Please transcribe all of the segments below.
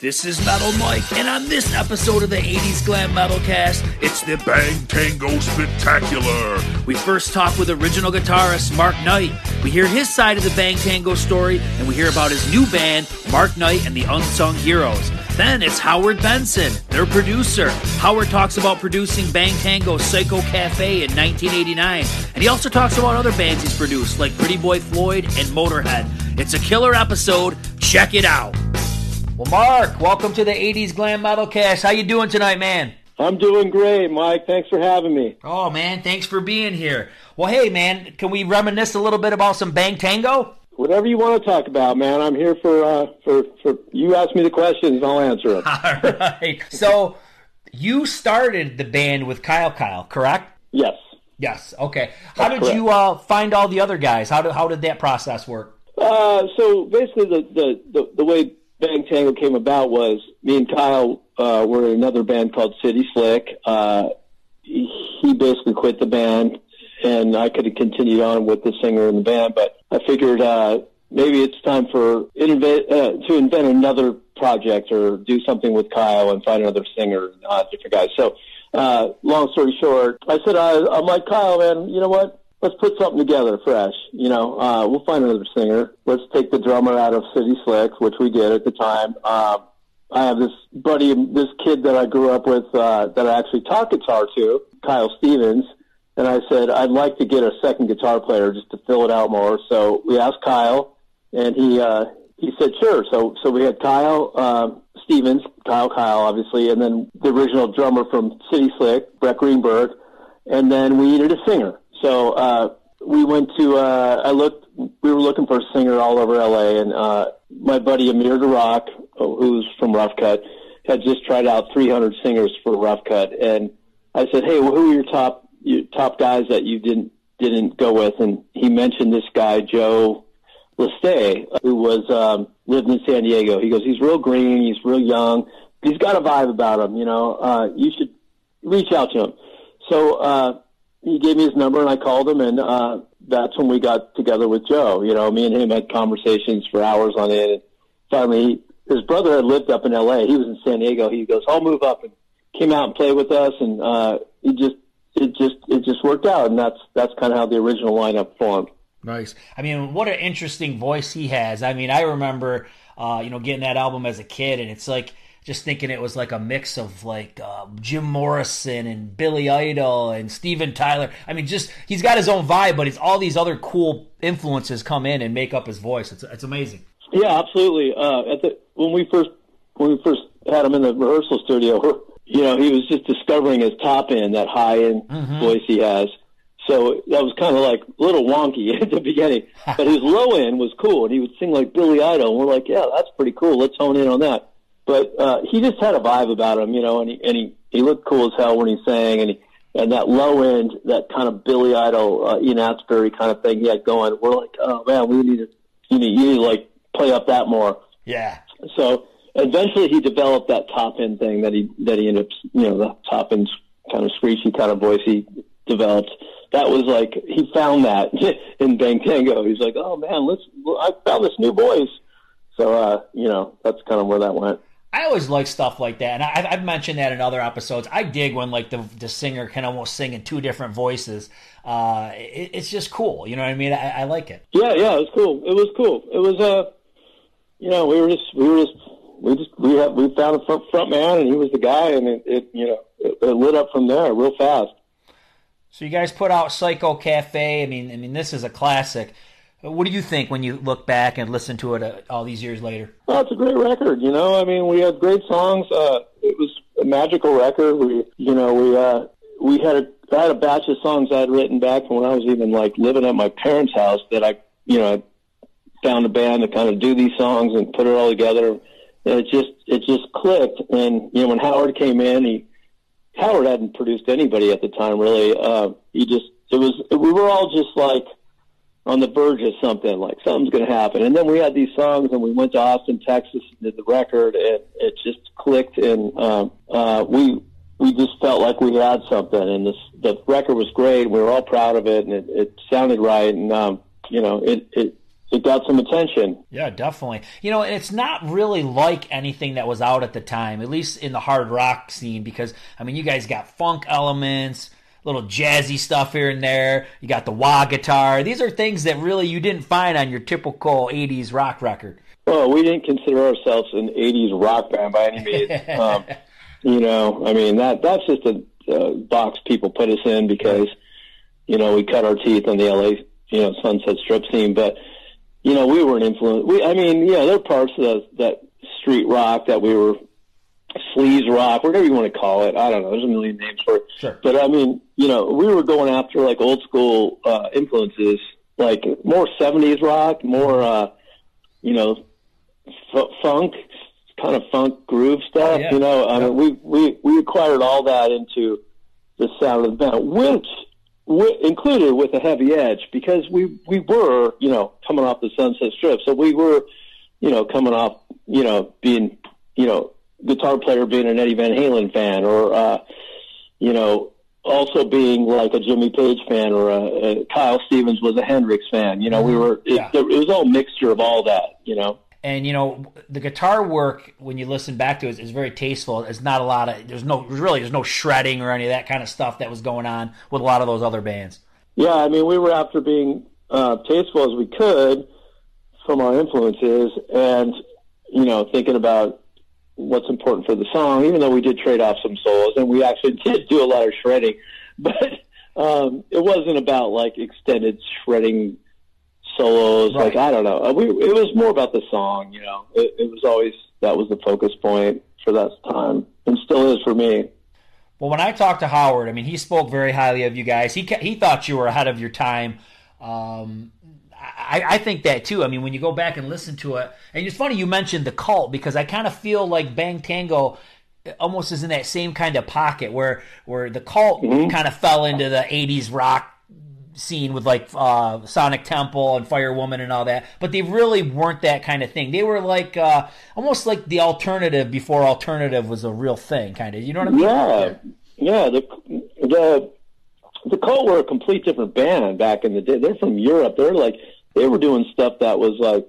This is Metal Mike, and on this episode of the 80s Glam Metal Cast, it's the Bang Tango Spectacular. We first talk with original guitarist Mark Knight. We hear his side of the Bang Tango story, and we hear about his new band, Mark Knight and the Unsung Heroes. Then it's Howard Benson, their producer. Howard talks about producing Bang Tango's Psycho Cafe in 1989, and he also talks about other bands he's produced, like Pretty Boy Floyd and Motorhead. It's a killer episode. Check it out. Well, Mark, welcome to the 80s Glam Metal Cast. How you doing tonight, man? I'm doing great, Mike. Thanks for having me. Oh, man, thanks for being here. Well, hey, man, can we reminisce a little bit about some Bang Tango? Whatever you want to talk about, man. I'm here for uh, for for you. Ask me the questions, and I'll answer them. All right. So, you started the band with Kyle Kyle, correct? Yes. Yes. Okay. How That's did you uh, find all the other guys? How did how did that process work? Uh, so basically, the, the the the way Bang Tango came about was me and Kyle uh, were in another band called City Slick. Uh, he basically quit the band, and I could have continued on with the singer in the band, but I figured uh, maybe it's time for invent, uh, to invent another project or do something with Kyle and find another singer, uh, different guys. So, uh, long story short, I said, I, I'm like, Kyle, man, you know what? Let's put something together fresh. You know, uh, we'll find another singer. Let's take the drummer out of City Slick, which we did at the time. Um, I have this buddy, this kid that I grew up with, uh, that I actually taught guitar to, Kyle Stevens. And I said, I'd like to get a second guitar player just to fill it out more. So we asked Kyle and he, uh, he said, sure. So, so we had Kyle, um, Stevens, Kyle, Kyle, obviously, and then the original drummer from City Slick, Brett Greenberg. And then we needed a singer. So, uh, we went to, uh, I looked, we were looking for a singer all over LA and, uh, my buddy Amir Derakh, who's from Rough Cutt, had just tried out 300 singers for Rough Cutt. And I said, Hey, well, who are your top, your top guys that you didn't, didn't go with? And he mentioned this guy, Joe Leste, who was, um, lived in San Diego. He goes, he's real green. He's real young. He's got a vibe about him, you know, uh, you should reach out to him. So, uh, he gave me his number and I called him and, uh, that's when we got together with Joe. You know, me and him had conversations for hours on end. And finally, his brother had lived up in L.A. He was in San Diego. He goes, "I'll move up," and came out and played with us. And uh, it just, it just, it just worked out. And that's that's kind of how the original lineup formed. Nice. I mean, what an interesting voice he has. I mean, I remember, uh, you know, getting that album as a kid, and it's like just thinking it was like a mix of like uh, Jim Morrison and Billy Idol and Steven Tyler. I mean, just he's got his own vibe, but it's all these other cool influences come in and make up his voice. It's it's amazing. Yeah, absolutely. Uh, at the when we first when we first had him in the rehearsal studio, you know, he was just discovering his top end, that high end Mhm. voice he has. So that was kind of like a little wonky at the beginning, but his low end was cool, and he would sing like Billy Idol. And we're like, yeah, that's pretty cool. Let's hone in on that. But uh, he just had a vibe about him, you know, and he and he, he looked cool as hell when he sang, and he and that low end, that kind of Billy Idol, uh, Ian Astbury kind of thing he had going. We're like, oh man, we need to, you need, you need to like play up that more. Yeah. So eventually he developed that top end thing that he that he ended up you know the top end kind of screechy kind of voice he developed. That was like he found that in Bang Tango. He's like, oh man, let's I found this new voice. So uh, you know that's kind of where that went. I always like stuff like that, and I, I've mentioned that in other episodes. I dig when like the the singer can almost sing in two different voices. Uh, it, it's just cool, you know what I mean? I, I like it. Yeah, yeah, it was cool. It was cool. It was uh, you know, we were just we were just we just we had we found a front, front man and he was the guy and it, it you know it, it lit up from there real fast. So you guys put out Psycho Cafe. I mean, I mean, this is a classic. What do you think when you look back and listen to it uh, all these years later? Well, it's a great record. You know, I mean, we had great songs. Uh, it was a magical record. We, you know, we uh, we had a I had a batch of songs I had written back from when I was even like living at my parents' house that I, you know, found a band to kind of do these songs and put it all together. and it just it just clicked. And you know, when Howard came in, he Howard hadn't produced anybody at the time really. Uh, he just it was we were all just like on the verge of something, like something's going to happen. And then we had these songs, and we went to Austin, Texas, and did the record, and it just clicked, and um, uh, we we just felt like we had something. And this the record was great. We were all proud of it, and it, it sounded right, and um, you know, it it it got some attention. Yeah, definitely. You know, it's not really like anything that was out at the time, at least in the hard rock scene, because I mean, you guys got funk elements, little jazzy stuff here and there. You got the wah guitar. These are things that really you didn't find on your typical '80s rock record. Well, we didn't consider ourselves an '80s rock band by any means. um, you know, I mean that that's just a, a box people put us in because you know we cut our teeth on the LA you know Sunset Strip scene, but you know we were an influence. We, I mean, yeah, there are parts of the, that street rock that we were sleaze rock, whatever you want to call it. I don't know. There's a million names for it. Sure. But I mean, you know, we were going after like old school uh, influences, like more '70s rock, more uh, you know, f- funk, kind of funk groove stuff. yeah. You know, I Yeah. mean, we we we acquired all that into the sound of the band, which wi- included with a heavy edge because we we were you know coming off the Sunset Strip, so we were you know coming off you know being you know guitar player being an Eddie Van Halen fan or uh, you know also being like a Jimmy Page fan or a, a Kyle Stevens was a Hendrix fan. You know, we were it, Mm-hmm. Yeah. it was all mixture of all that. You know. And you know, the guitar work when you listen back to it is very tasteful. It's not a lot of there's no really there's no shredding or any of that kind of stuff that was going on with a lot of those other bands. Yeah, I mean, we were after being uh, tasteful as we could from our influences, and you know, thinking about what's important for the song. Even though we did trade off some solos, and we actually did do a lot of shredding, but um, it wasn't about like extended shredding solos. Right. Like I don't know, Uh, we it was more about the song. You know, it, it was always that was the focus point for that time, and still is for me. Well, when I talked to Howard, I mean, he spoke very highly of you guys. He he thought you were ahead of your time. Um, I, I think that too. I mean, when you go back and listen to it, and it's funny you mentioned the cult because I kind of feel like Bang Tango almost is in that same kind of pocket where where the cult kind of fell into the '80s rock scene with like uh, Sonic Temple and Firewoman and all that, but they really weren't that kind of thing. They were like uh, almost like the alternative before alternative was a real thing, kind of. You know what I mean? Yeah, yeah. The the the Cult were a complete different band back in the day. They're from Europe. They're like they were doing stuff that was like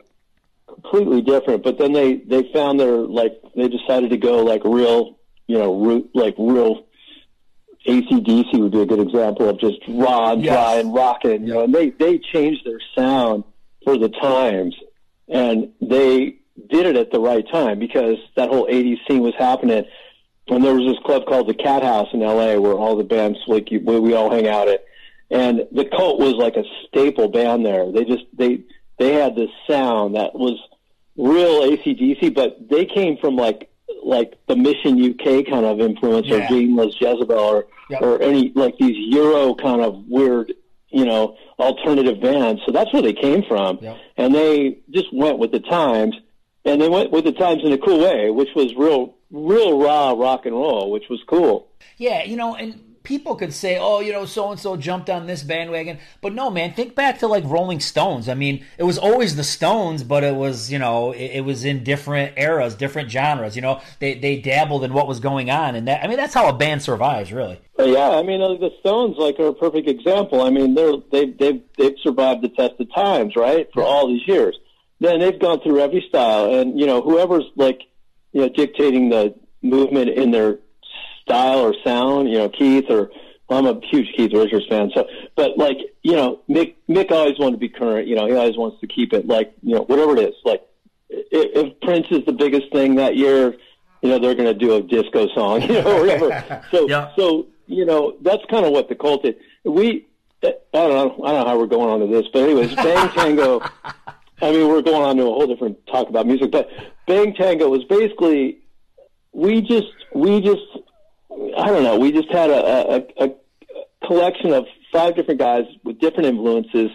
completely different. But then they they found their like they decided to go like real, you know, root like real. ACDC would be a good example of just raw and Yes. dry and rocking, you know, and they, they changed their sound for the times and they did it at the right time because that whole 80s scene was happening. And there was this club called the Cat House in LA where all the bands, like, we all hang out at. And the cult was like a staple band there. They just, they, they had this sound that was real ACDC, but they came from like, like the Mission UK kind of influence Yeah. or Gene Loves Jezebel or, Yep. or any, like these Euro kind of weird, you know, alternative bands. So that's where they came from. Yep. And they just went with the times and they went with the times in a cool way, which was real, real raw rock and roll, which was cool. Yeah, you know, and people could say, "Oh, you know, so and so jumped on this bandwagon," but no, man. Think back to like Rolling Stones. I mean, it was always the Stones, but it was you know, it, it was in different eras, different genres. You know, they they dabbled in what was going on, and that I mean, that's how a band survives, really. But yeah, I mean, uh, the Stones like are a perfect example. I mean, they're they've they've they've survived the test of times, right, for all these years. Then they've gone through every style, and you know, whoever's like, you know, dictating the movement in their style or sound, you know, Keith or well, I'm a huge Keith Richards fan, so but like, you know, Mick Mick always wanted to be current. You know, he always wants to keep it like, you know, whatever it is. Like, if, if Prince is the biggest thing that year, you know, they're going to do a disco song, you know, whatever. So, Yeah. so you know, that's kind of what the cult is. We, I don't know, I don't know how we're going on to this, but anyways, Bang Tango. I mean, we're going on to a whole different talk about music, but Bang Tango was basically we just we just I don't know we just had a, a, a collection of five different guys with different influences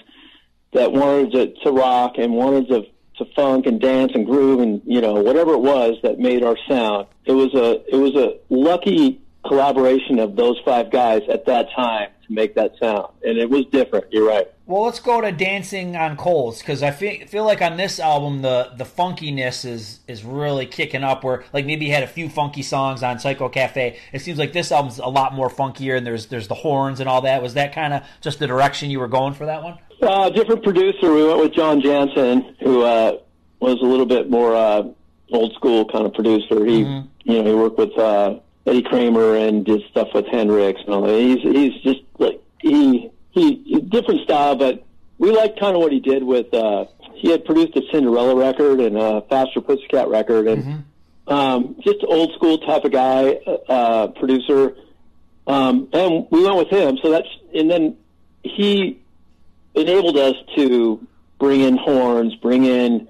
that wanted to, to rock and wanted to to funk and dance and groove and you know whatever it was that made our sound. It was a it was a lucky collaboration of those five guys at that time to make that sound, and it was different. You're right. Well, let's go to Dancing on Coals because I feel, feel like on this album the the funkiness is is really kicking up. Where like maybe you had a few funky songs on Psycho Cafe. It seems like this album's a lot more funkier, and there's there's the horns and all that. Was that kind of just the direction you were going for that one? Uh, different producer. We went with John Jansen, who uh, was a little bit more uh, old school kind of producer. He, mm-hmm. you know, he worked with uh, Eddie Kramer and did stuff with Hendrix and all that. He's he's just like he he different style, but we liked kind of what he did with. Uh, he had produced a Cinderella record and a Faster Pussycat record, and mm-hmm. um, just old school type of guy, uh, producer. Um, and we went with him. So that's and then he enabled us to bring in horns, bring in,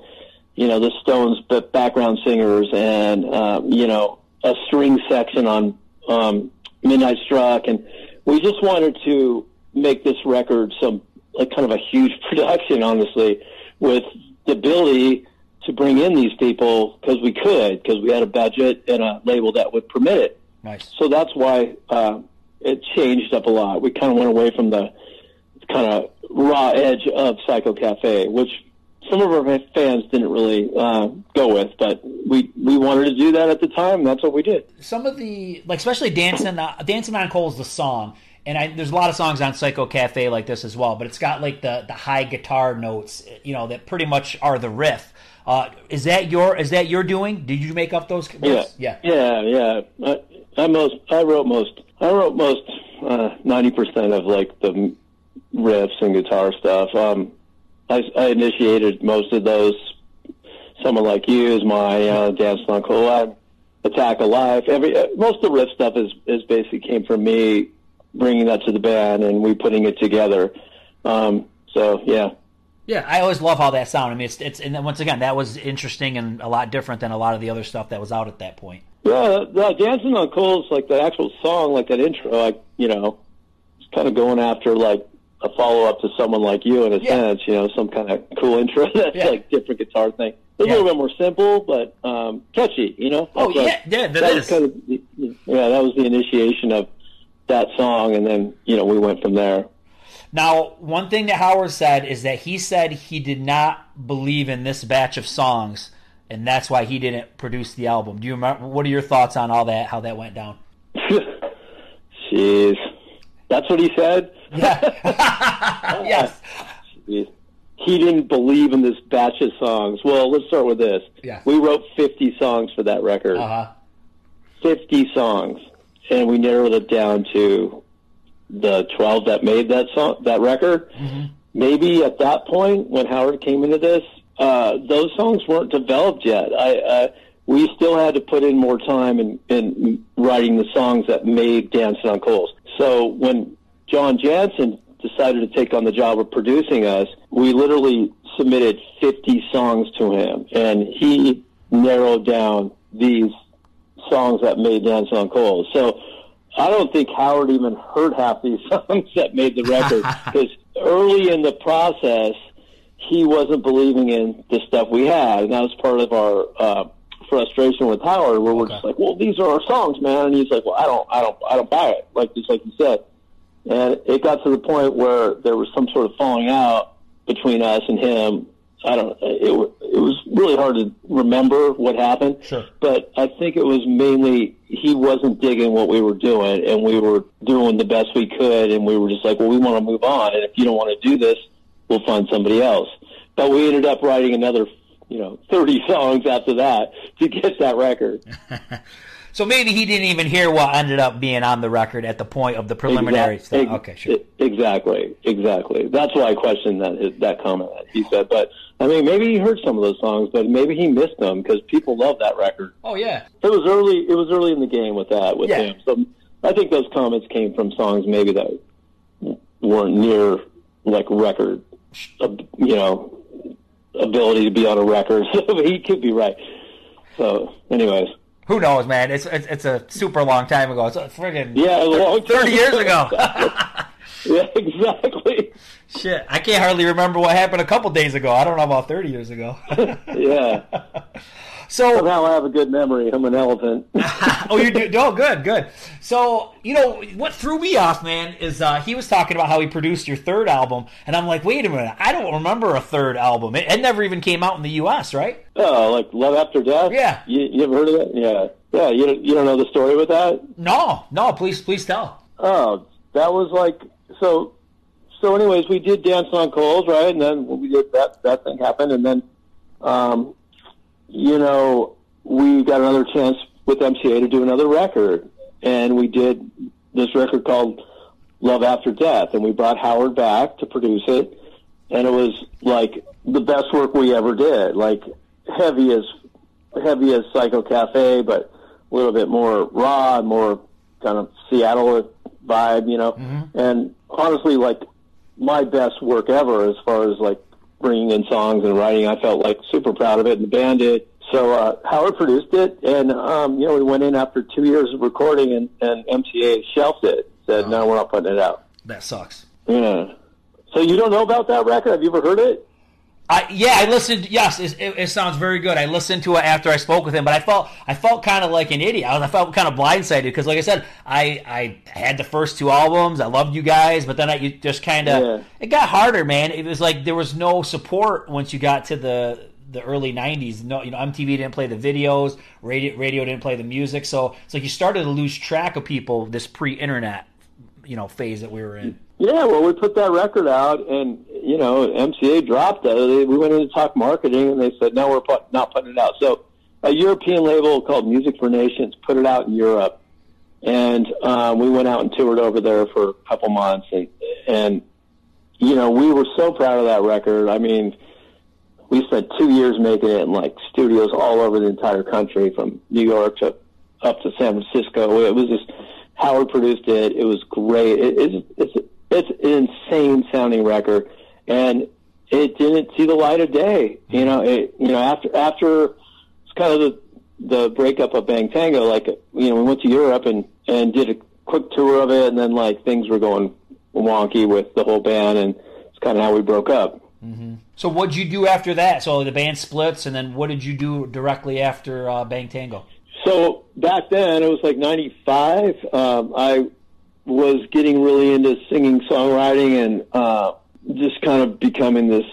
you know, the Stones background singers, and uh, you know, a string section on um, Midnight Struck, and we just wanted to make this record some like kind of a huge production, honestly, with the ability to bring in these people because we could, because we had a budget and a label that would permit it. Nice. So that's why uh, it changed up a lot. We kind of went away from the kind of raw edge of Psycho Cafe, which some of our fans didn't really uh, go with, but we we wanted to do that at the time. That's what we did. Some of the like, especially dancing, uh, dancing on coals, the song, and I, there's a lot of songs on Psycho Cafe like this as well. But it's got like the the high guitar notes, you know, that pretty much are the riff. Uh, is that your is that your doing? Did you make up those? Yeah, yeah, yeah. yeah. I, I most I wrote most I wrote most uh, ninety uh, percent of like the riffs and guitar stuff. Um, I, I initiated most of those. Someone like you is my uh, dance uncle. I Attack of Life. Every uh, most of the riff stuff is is basically came from me bringing that to the band and we putting it together. Um, so yeah. Yeah, I always love how that sound. I mean, it's it's and once again that was interesting and a lot different than a lot of the other stuff that was out at that point. Yeah, the, dancing on coals, like the actual song, like that intro, like you know, it's kind of going after like a follow up to someone like you in a yeah. sense, you know, some kind of cool intro that's yeah. like different guitar thing. It's yeah. a little bit more simple, but um, catchy, you know. Oh yeah, yeah, that, that is. Kind of, yeah, that was the initiation of that song, and then you know we went from there. Now, one thing that Howard said is that he said he did not believe in this batch of songs, and that's why he didn't produce the album. Do you remember? What are your thoughts on all that? How that went down? Jeez, that's what he said. Yeah. yes. He didn't believe in this batch of songs. Well, let's start with this. Yeah. We wrote 50 songs for that record. Uh-huh. 50 songs. And we narrowed it down to the 12 that made that song, that record. Mm-hmm. Maybe at that point, when Howard came into this, uh, those songs weren't developed yet. I, uh, we still had to put in more time in, in writing the songs that made Dancing on Coals. So when John Jansen decided to take on the job of producing us, we literally submitted 50 songs to him, and he narrowed down these songs that made Dance on Coals. So I don't think Howard even heard half these songs that made the record because early in the process, he wasn't believing in the stuff we had, and that was part of our uh, frustration with Howard, where we're just like, "Well, these are our songs, man," and he's like, "Well, I don't, I don't, I don't buy it." Like just like you said, and it got to the point where there was some sort of falling out between us and him. I don't. It it was really hard to remember what happened. Sure. But I think it was mainly he wasn't digging what we were doing, and we were doing the best we could, and we were just like, well, we want to move on, and if you don't want to do this, we'll find somebody else. But we ended up writing another, you know, thirty songs after that to get that record. So maybe he didn't even hear what ended up being on the record at the point of the preliminary exactly. stuff. Okay, sure. Exactly, exactly. That's why I questioned that that comment that he said. But I mean, maybe he heard some of those songs, but maybe he missed them because people love that record. Oh yeah, it was early. It was early in the game with that with yeah. him. So I think those comments came from songs maybe that weren't near like record, you know, ability to be on a record. So he could be right. So, anyways who knows, man? It's, it's, it's a super long time ago. It's a friggin' yeah, thirty years ago. yeah, exactly. Shit, I can't hardly remember what happened a couple days ago. I don't know about thirty years ago. yeah. So somehow I have a good memory. I'm an elephant. oh, you do? Oh, good, good. So you know what threw me off, man, is uh, he was talking about how he produced your third album, and I'm like, wait a minute, I don't remember a third album. It, it never even came out in the U.S., right? Oh, like Love After Death. Yeah. You, you ever heard of that? Yeah. Yeah. You don't, you don't know the story with that? No, no. Please, please tell. Oh, that was like so. So, anyways, we did Dance on Coals, right? And then we did that. That thing happened, and then, um, you know, we got another chance with MCA to do another record, and we did this record called Love After Death, and we brought Howard back to produce it, and it was like the best work we ever did, like heavy as heavy as Psycho Cafe, but a little bit more raw, more kind of Seattle vibe, you know. Mm-hmm. And honestly, like my best work ever as far as like bringing in songs and writing. I felt like super proud of it, and the band did. So uh, Howard produced it, and um, you know we went in after two years of recording, and, and MCA shelved it. Said, oh. "No, we're not putting it out." That sucks. Yeah. So you don't know about that record? Have you ever heard it? I, yeah, I listened. Yes, it, it, sounds very good. I listened to it after I spoke with him, but I felt I felt kind of like an idiot. I, was, I felt kind of blindsided because, like I said, I I had the first two albums. I loved you guys, but then I you just kind of yeah. it got harder, man. It was like there was no support once you got to the the early '90s. No, you know, MTV didn't play the videos, radio radio didn't play the music, so it's like you started to lose track of people. This pre-internet, you know, phase that we were in. Yeah, well, we put that record out, and you know, MCA dropped it. We went in to talk marketing, and they said, "No, we're put, not putting it out." So, a European label called Music for Nations put it out in Europe, and um, we went out and toured over there for a couple months, and and you know, we were so proud of that record. I mean, we spent two years making it in like studios all over the entire country, from New York to up to San Francisco. It was just Howard produced it. It was great. It, it's it's it's an insane sounding record, and it didn't see the light of day. You know, it, you know after after it's kind of the the breakup of Bang Tango. Like you know, we went to Europe and and did a quick tour of it, and then like things were going wonky with the whole band, and it's kind of how we broke up. Mm-hmm. So what'd you do after that? So the band splits, and then what did you do directly after uh, Bang Tango? So back then, it was like '95. Um, I was getting really into singing, songwriting, and uh, just kind of becoming this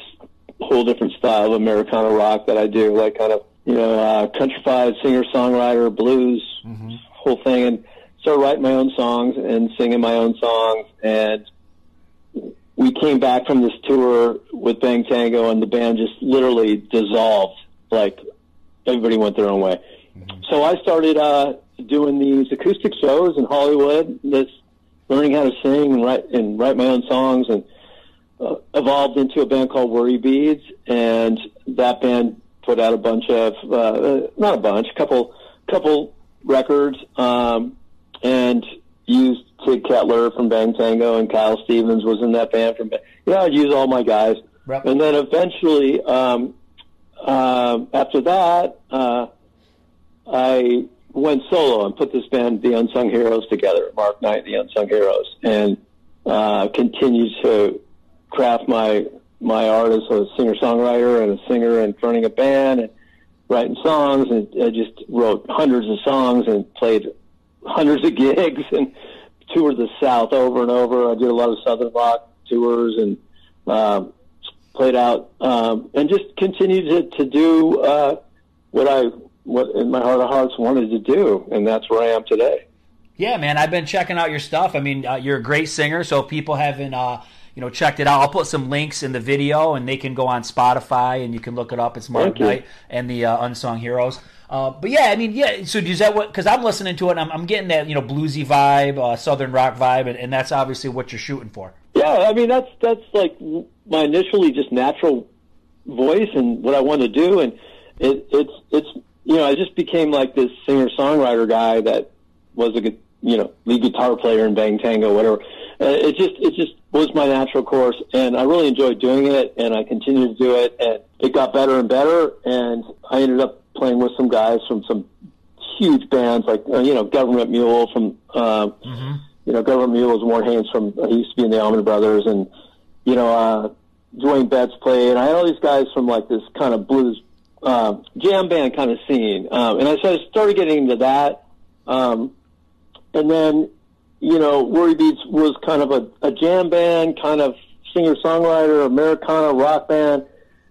whole different style of Americana rock that I do, like kind of you know uh, countrified singer, songwriter, blues, mm-hmm. whole thing, and started writing my own songs and singing my own songs. And we came back from this tour with Bang Tango, and the band just literally dissolved. Like everybody went their own way. So I started uh, doing these acoustic shows in Hollywood. This learning how to sing and write and write my own songs and uh, evolved into a band called Worry Beads and that band put out a bunch of uh, not a bunch a couple couple records um, and used Tigg Ketler from Bang Tango and Kyle Stevens was in that band from you know I'd use all my guys right. and then eventually um, uh, after that uh, I went solo and put this band, The Unsung Heroes, together. Mark Knight, The Unsung Heroes, and uh, continued to craft my my art as a singer songwriter and a singer and running a band and writing songs. And I just wrote hundreds of songs and played hundreds of gigs and toured the South over and over. I did a lot of Southern rock tours and um, played out um, and just continued to, to do uh, what I what in my heart of hearts wanted to do, and that's where I am today. Yeah, man, I've been checking out your stuff. I mean, uh, you're a great singer, so if people haven't, uh, you know, checked it out, I'll put some links in the video, and they can go on Spotify and you can look it up. It's Mark Knight and the uh, Unsung Heroes. Uh, but yeah, I mean, yeah. So does that what? Because I'm listening to it, I'm, I'm, getting that you know bluesy vibe, uh, southern rock vibe, and, and that's obviously what you're shooting for. Yeah, I mean that's that's like my initially just natural voice and what I want to do, and it, it's it's you know, I just became like this singer songwriter guy that was a good, you know, lead guitar player in Bang Tango, whatever. Uh, it just it just was my natural course, and I really enjoyed doing it, and I continued to do it, and it got better and better, and I ended up playing with some guys from some huge bands like uh, you know Government Mule from uh, mm-hmm. you know, Government Mule was Warren Haynes from, he used to be in the Allman Brothers, and, you know, uh, Dwayne Betts played. And I had all these guys from like this kind of blues uh, jam band kind of scene. Um, and I, so I started getting into that. Um, and then, you know, Worry Beads was kind of a, a jam band, kind of singer songwriter, Americana rock band.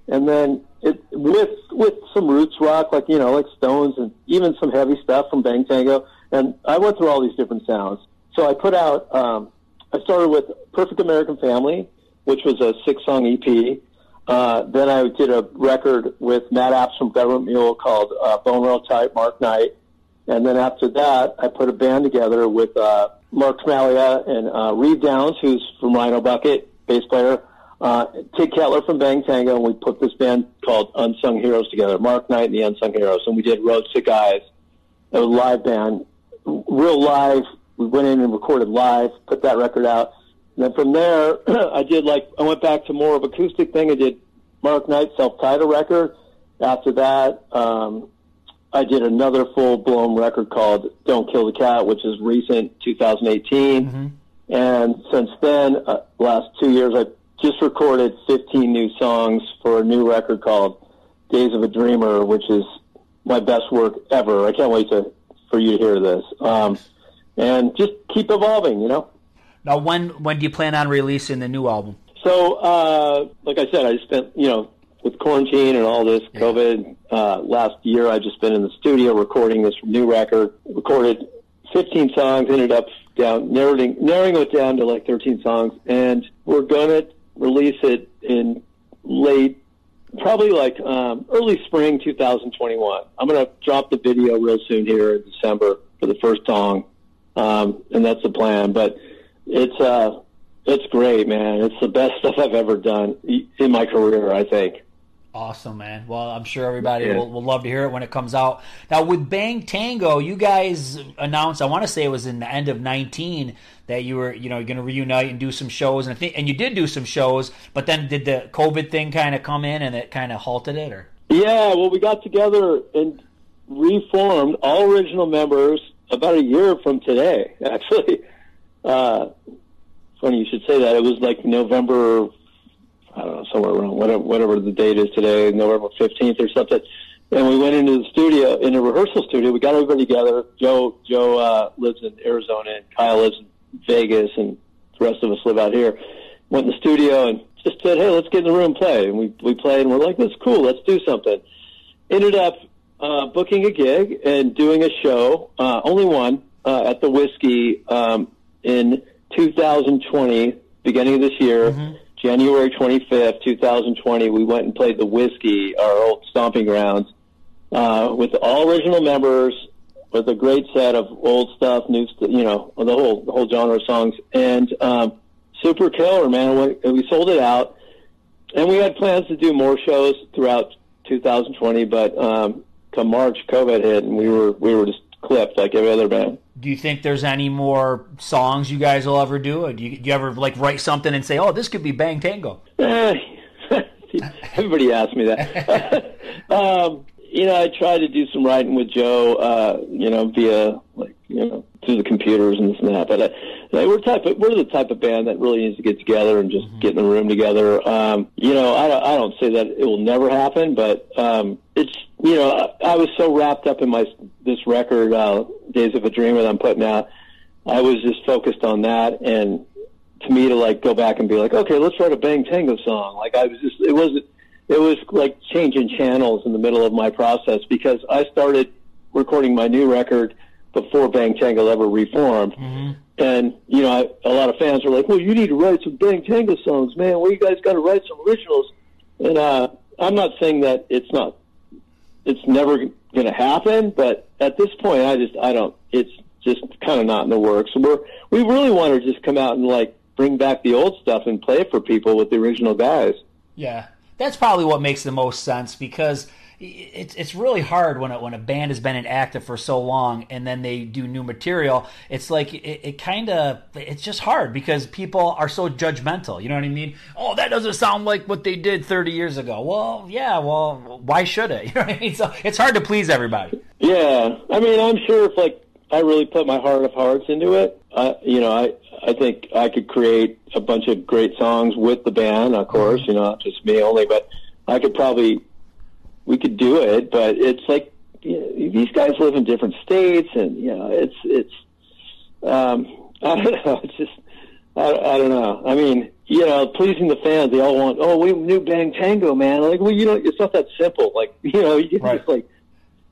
And then it, with with some roots rock, like you know, like Stones, and even some heavy stuff from Bang Tango. And I went through all these different sounds. So I put out. Um, I started with Perfect American Family, which was a six song EP. Uh, then I did a record with Matt Abts from Government Mule called uh, Bone Real Tight, Mark Knight. And then after that, I put a band together with uh, Mark Tremalia and uh, Reeve Downes, who's from Rhino Bucket, bass player, uh, Tigg Ketler from Bang Tango, and we put this band called Unsung Heroes together, Mark Knight and the Unsung Heroes. And we did Road Sick Eyes, a live band, real live. We went in and recorded live, put that record out. And then from there, I did like, I went back to more of acoustic thing. I did Mark Knight self-titled record. After that, um, I did another full-blown record called "Don't Kill the Cat," which is recent, 2018. Mm-hmm. And since then, uh, last two years, I just recorded 15 new songs for a new record called "Days of a Dreamer," which is my best work ever. I can't wait to for you to hear this. Um, and just keep evolving, you know. Now, when when do you plan on releasing the new album? So, uh, like I said, I spent you know with quarantine and all this. COVID uh, last year. I just been in the studio recording this new record. Recorded 15 songs. Ended up down narrowing narrowing it down to like 13 songs, and we're gonna release it in late, probably like um, early spring 2021. I'm gonna drop the video real soon here in December for the first song, um, and that's the plan. But it's uh, it's great, man. It's the best stuff I've ever done in my career, I think. Awesome, man. Well, I'm sure everybody yeah. will, will, love to hear it when it comes out. Now, with Bang Tango, you guys announced, I want to say it was in the end of 19, that you were, you know, going to reunite and do some shows. And, I think, and you did do some shows, but then did the COVID thing kind of come in and it kind of halted it? or? Yeah, well, we got together and reformed all original members about a year from today, actually. Uh, funny you should say that. It was like November, I don't know, somewhere around whatever, whatever the date is today, November 15th or something. And we went into the studio, in a rehearsal studio. We got everybody together. Joe, Joe uh, lives in Arizona, and Kyle lives in Vegas, and the rest of us live out here. Went in the studio and just said, "Hey, let's get in the room and play." And we we played, and we're like, "That's cool. Let's do something." Ended up uh, booking a gig and doing a show, uh, only one, uh, at the Whisky um, in 2020, beginning of this year, mm-hmm. January 25th, 2020, we went and played the Whisky, our old stomping grounds, uh, with all original members, with a great set of old stuff, new, st- you know, the whole the whole genre of songs, and um, super killer, man. We sold it out, and we had plans to do more shows throughout 2020, but um, come March, COVID hit, and we were we were just clipped like every other band do you think there's any more songs you guys will ever do? Or do you, do you ever like write something and say, "Oh, this could be Bang Tango"? Everybody asks me that. um, you know, I try to do some writing with Joe. Uh, you know, via like you know through the computers and this and that. But uh, we're type of, we're the type of band that really needs to get together and just mm-hmm. get in the room together. Um, you know, I don't, I don't say that it will never happen, but um, it's you know I, was so wrapped up in my this record, uh, Days of a Dreamer, that I'm putting out. I was just focused on that, and to me to like go back and be like, okay, let's write a Bang Tango song. Like I was just it wasn't it was like changing channels in the middle of my process because I started recording my new record before Bang Tango ever reformed. Mm-hmm. And, you know, I, a lot of fans were like, well, you need to write some Bang Tango songs, man. Well, you guys got to write some originals. And uh, I'm not saying that it's not, it's never going to happen, but at this point, I just, I don't, it's just kind of not in the works. We're, we really want to just come out and like bring back the old stuff and play for people with the original guys. Yeah. That's probably what makes the most sense because it's it's really hard when a, when a band has been inactive for so long and then they do new material. It's like it, it kind of it's just hard because people are so judgmental. You know what I mean? Oh, that doesn't sound like what they did 30 years ago. Well, yeah. Well, why should it? You know what I mean? So it's hard to please everybody. Yeah, I mean, I'm sure if like I really put my heart of hearts into it, I, you know, I, I think I could create a bunch of great songs with the band, of course, mm-hmm. you know, not just me only, but I could probably, we could do it, but it's like, you know, these guys live in different states and, you know, it's, it's, um, I don't know, it's just, I, I don't know. I mean, you know, pleasing the fans, they all want, oh, we new Bang Tango, man. Like, well, you know, it's not that simple. Like, you know, you Right. just like,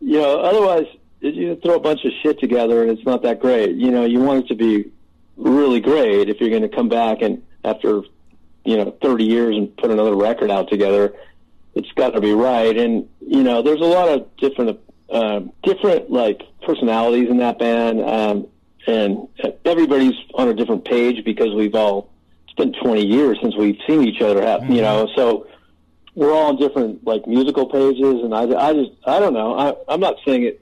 you know, otherwise you throw a bunch of shit together and it's not that great. You know, you want it to be really great if you're going to come back and after, you know, 30 years and put another record out together, it's got to be right. And, you know, there's a lot of different, um, different like personalities in that band. Um, and everybody's on a different page because we've all, it's been 20 years since we've seen each other, have, you know, so we're all on different like musical pages. And I, I just, I don't know. I, I'm not saying it,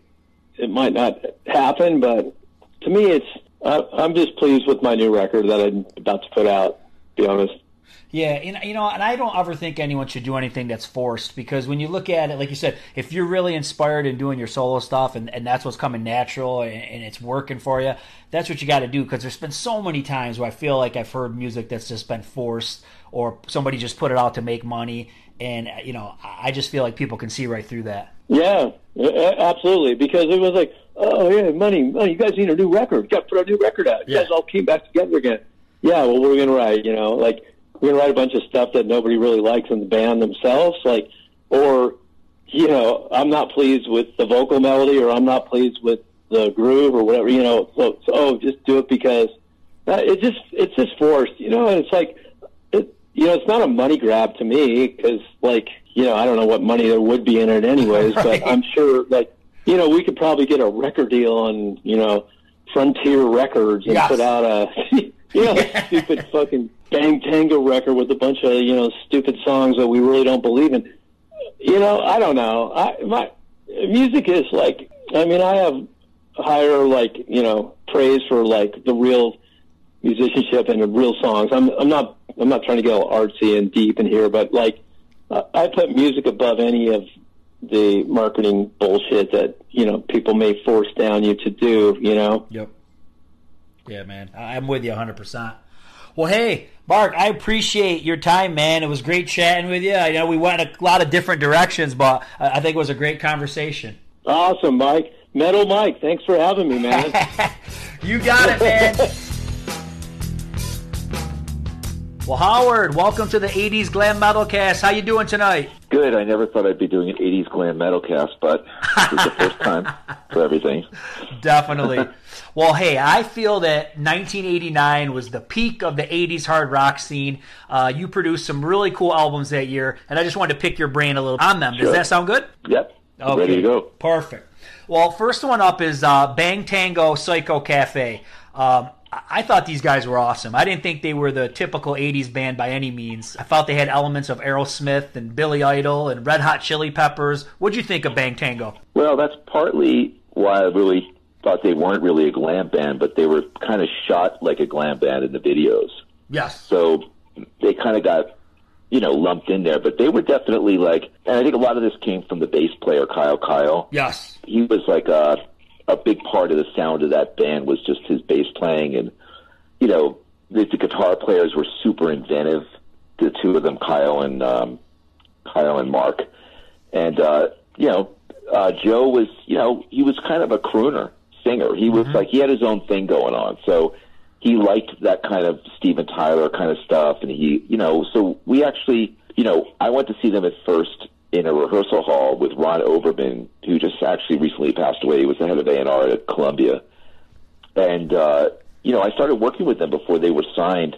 it might not happen, but to me, it's, I, I'm just pleased with my new record that I'm about to put out, to be honest. Yeah, and you know, and I don't ever think anyone should do anything that's forced because when you look at it, like you said, if you're really inspired in doing your solo stuff and, and that's what's coming natural and, and it's working for you, that's what you got to do. Because there's been so many times where I feel like I've heard music that's just been forced or somebody just put it out to make money, and uh, you know, I just feel like people can see right through that. Yeah, absolutely. Because it was like, oh yeah, money, money. You guys need a new record. You got to put a new record out. You Yeah. guys all came back together again. Yeah, well, we're gonna write. You know, like we're gonna write a bunch of stuff that nobody really likes in the band themselves. Like, or you know, I'm not pleased with the vocal melody, or I'm not pleased with the groove, or whatever. You know, so, so oh, just do it because uh, it just it's just forced. You know, and it's like it. You know, it's not a money grab to me because, like, you know, I don't know what money there would be in it anyways, Right. but I'm sure, like, you know, we could probably get a record deal on, you know, Frontier Records and Yes. put out a, you know, a stupid fucking Bang Tango record with a bunch of, you know, stupid songs that we really don't believe in. You know, I don't know. I my music is like, I mean, I have higher like, you know, praise for like the real musicianship and the real songs. I'm I'm not I'm not trying to get all artsy and deep in here, but like I I put music above any of the marketing bullshit that you know people may force down you to do. You know. Yep. Yeah, man. I'm with you 100%. Well, hey, Mark, I appreciate your time, man. It was great chatting with you. I know we went a lot of different directions, but I think it was a great conversation. Awesome, Mike. Metal Mike. Thanks for having me, man. You got it, man. well, Howard, welcome to the 80s Glam Metal Cast. How you doing tonight? Good. I never thought I'd be doing an 80s glam metal cast, but this is the first time for everything. Definitely. well, hey, I feel that 1989 was the peak of the 80s hard rock scene. Uh, you produced some really cool albums that year, and I just wanted to pick your brain a little on them. Does that sound good? Yep. Ready to go. Perfect. Well, first one up is uh, Bang Tango Psycho Cafe. Um, I- thought these guys were awesome. I didn't think they were the typical 80s band by any means. I thought they had elements of Aerosmith and Billy Idol and Red Hot Chili Peppers. What'd you think of Bang Tango? Well, that's partly why I really thought they weren't really a glam band, but they were kind of shot like a glam band in the videos. Yes. So they kind of got, you know, lumped in there. But they were definitely like, and I think a lot of this came from the bass player, Kyle Kyle. Yes. he was like a a big part of the sound of that band was just his bass playing. And you know the, the guitar players were super inventive the two of them Kyle and um Kyle and Mark. And uh you know uh Joe was you know he was kind of a crooner singer. He was like he had his own thing going on. So he liked that kind of Steven Tyler kind of stuff. And he you know so we actually you know I went to see them at first in a rehearsal hall with Ron Overman, who just actually recently passed away. He was the head of A&R at Columbia. And, uh, you know, I started working with them before they were signed.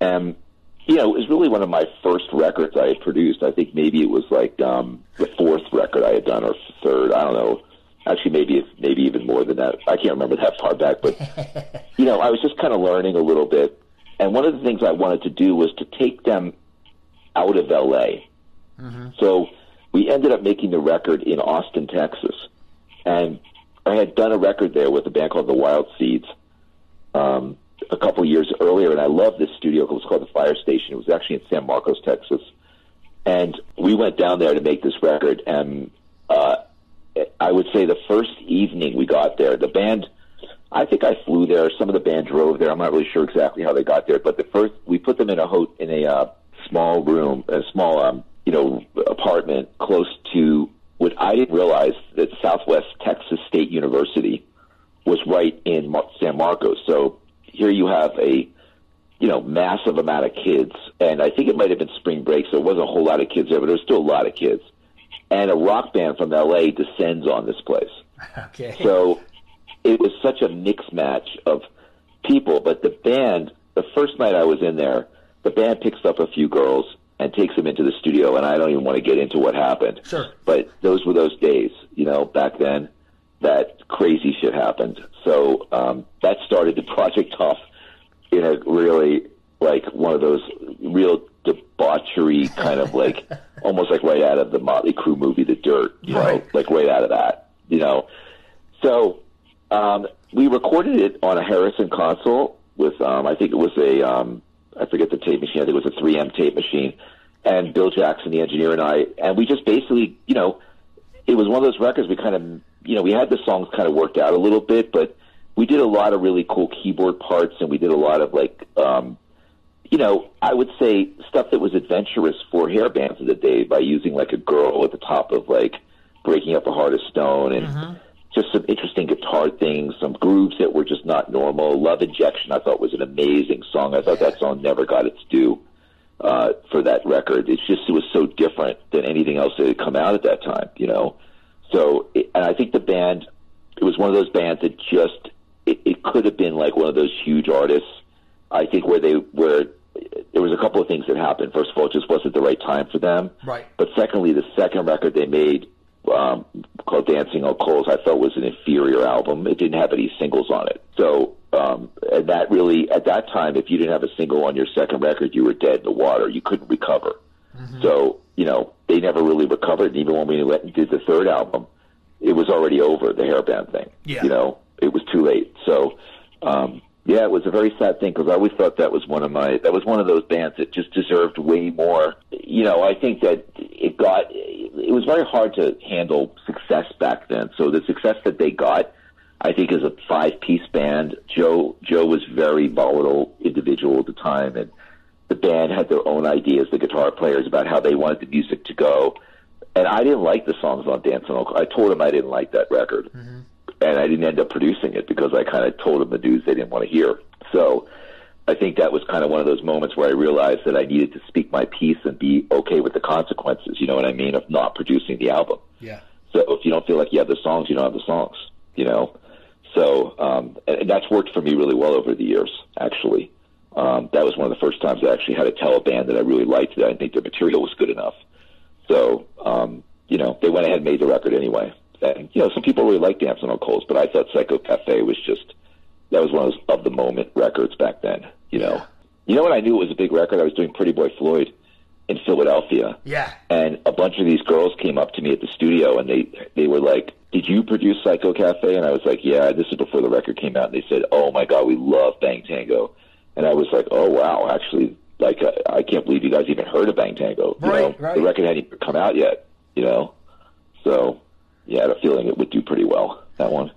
And, you know, it was really one of my first records I had produced. I think maybe it was like um, the fourth record I had done or third. I don't know. Actually, maybe maybe even more than that. I can't remember that far back. But, you know, I was just kind of learning a little bit. And one of the things I wanted to do was to take them out of L.A. So we ended up making the record in Austin, Texas, and I had done a record there with a band called the Wild Seeds um, a couple years earlier, and I loved this studio. It was called the Fire Station. It was actually in San Marcos, Texas, and we went down there to make this record. And uh, I would say the first evening we got there, the band. I think I flew there. Some of the band drove there. I'm not really sure exactly how they got there, but the first we put them in a ho- in a uh, small room, a small um, you know apartment close to what I didn't realize that Southwest Texas State University was right in San Marcos. So here you have a you know massive amount of kids, and I think it might have been spring break, so it wasn't a whole lot of kids there, but there was still a lot of kids. And a rock band from LA descends on this place. Okay. So it was such a mixed match of people. But the band, the first night I was in there, the band picks up a few girls and takes them into the studio. And I don't even want to get into what happened. Sure. But those were those days, you know, back then that crazy shit happened. So um, that started the project off in a really like one of those real debauchery kind of like almost like right out of the Motley Crue movie The Dirt, you Right. know, like right out of that, you know. So um, we recorded it on a Harrison console with um, I think it was a um, I forget the tape machine. I think it was a 3M tape machine, and Bill Jackson, the engineer, and I, and we just basically, you know, it was one of those records we kind of, you know, we had the songs kind of worked out a little bit, but we did a lot of really cool keyboard parts, and we did a lot of like, um, you know, I would say stuff that was adventurous for hair bands of the day by using like a girl at the top of like breaking up a heart of stone and just some interesting guitar things, some grooves that were just not normal. Love Injection, I thought was an amazing song. I thought that song never got its due uh, for that record. It's just it was so different than anything else that had come out at that time, you know. So, it, and I think the band, it was one of those bands that just it, it could have been like one of those huge artists. I think where they where there was a couple of things that happened. First of all, it just wasn't the right time for them. Right. But secondly, the second record they made um, called Dancing on Coals, I felt was an inferior album. It didn't have any singles on it. So um, and that really, at that time, if you didn't have a single on your second record, you were dead in the water. You couldn't recover. So you know they never really recovered. And even when we went and did the third album, it was already over the hairband thing. Yeah. You know, it was too late. So. Um, yeah, it was a very sad thing because I always thought that was one of my that was one of those bands that just deserved way more. You know, I think that it got it was very hard to handle success back then. So the success that they got, I think, as a five piece band. Joe Joe was very volatile individual at the time, and the band had their own ideas. The guitar players about how they wanted the music to go, and I didn't like the songs on Dancing on Coals. I told him I didn't like that record mm-hmm. and I didn't end up producing it because I kind of told them the news they didn't want to hear. So I think that was kind of one of those moments where I realized that I needed to speak my piece and be okay with the consequences. You know what I mean of not producing the album. Yeah. So if you don't feel like you have the songs, you don't have the songs. You know. So um, and, that's worked for me really well over the years. Actually, um, that was one of the first times I actually had to tell a band that I really liked that I didn't think their material was good enough. So um, you know, they went ahead and made the record anyway. And you know, some people really liked Dancing on Coals, but I thought Psycho Cafe was just that was one of those of the moment records back then. You know, you know what I knew it was a big record. I was doing Pretty Boy Floyd in Philadelphia, Yeah. and a bunch of these girls came up to me at the studio and they they were like, "Did you produce Psycho Cafe?" And I was like, "Yeah." This is before the record came out. And they said, "Oh my God, we love Bang Tango," and I was like, "Oh wow, actually." Like I, I can't believe you guys even heard of Bang Tango. You Right, know, right. the record hadn't even come out yet. You know, so yeah, I had a feeling it would do pretty well. That one.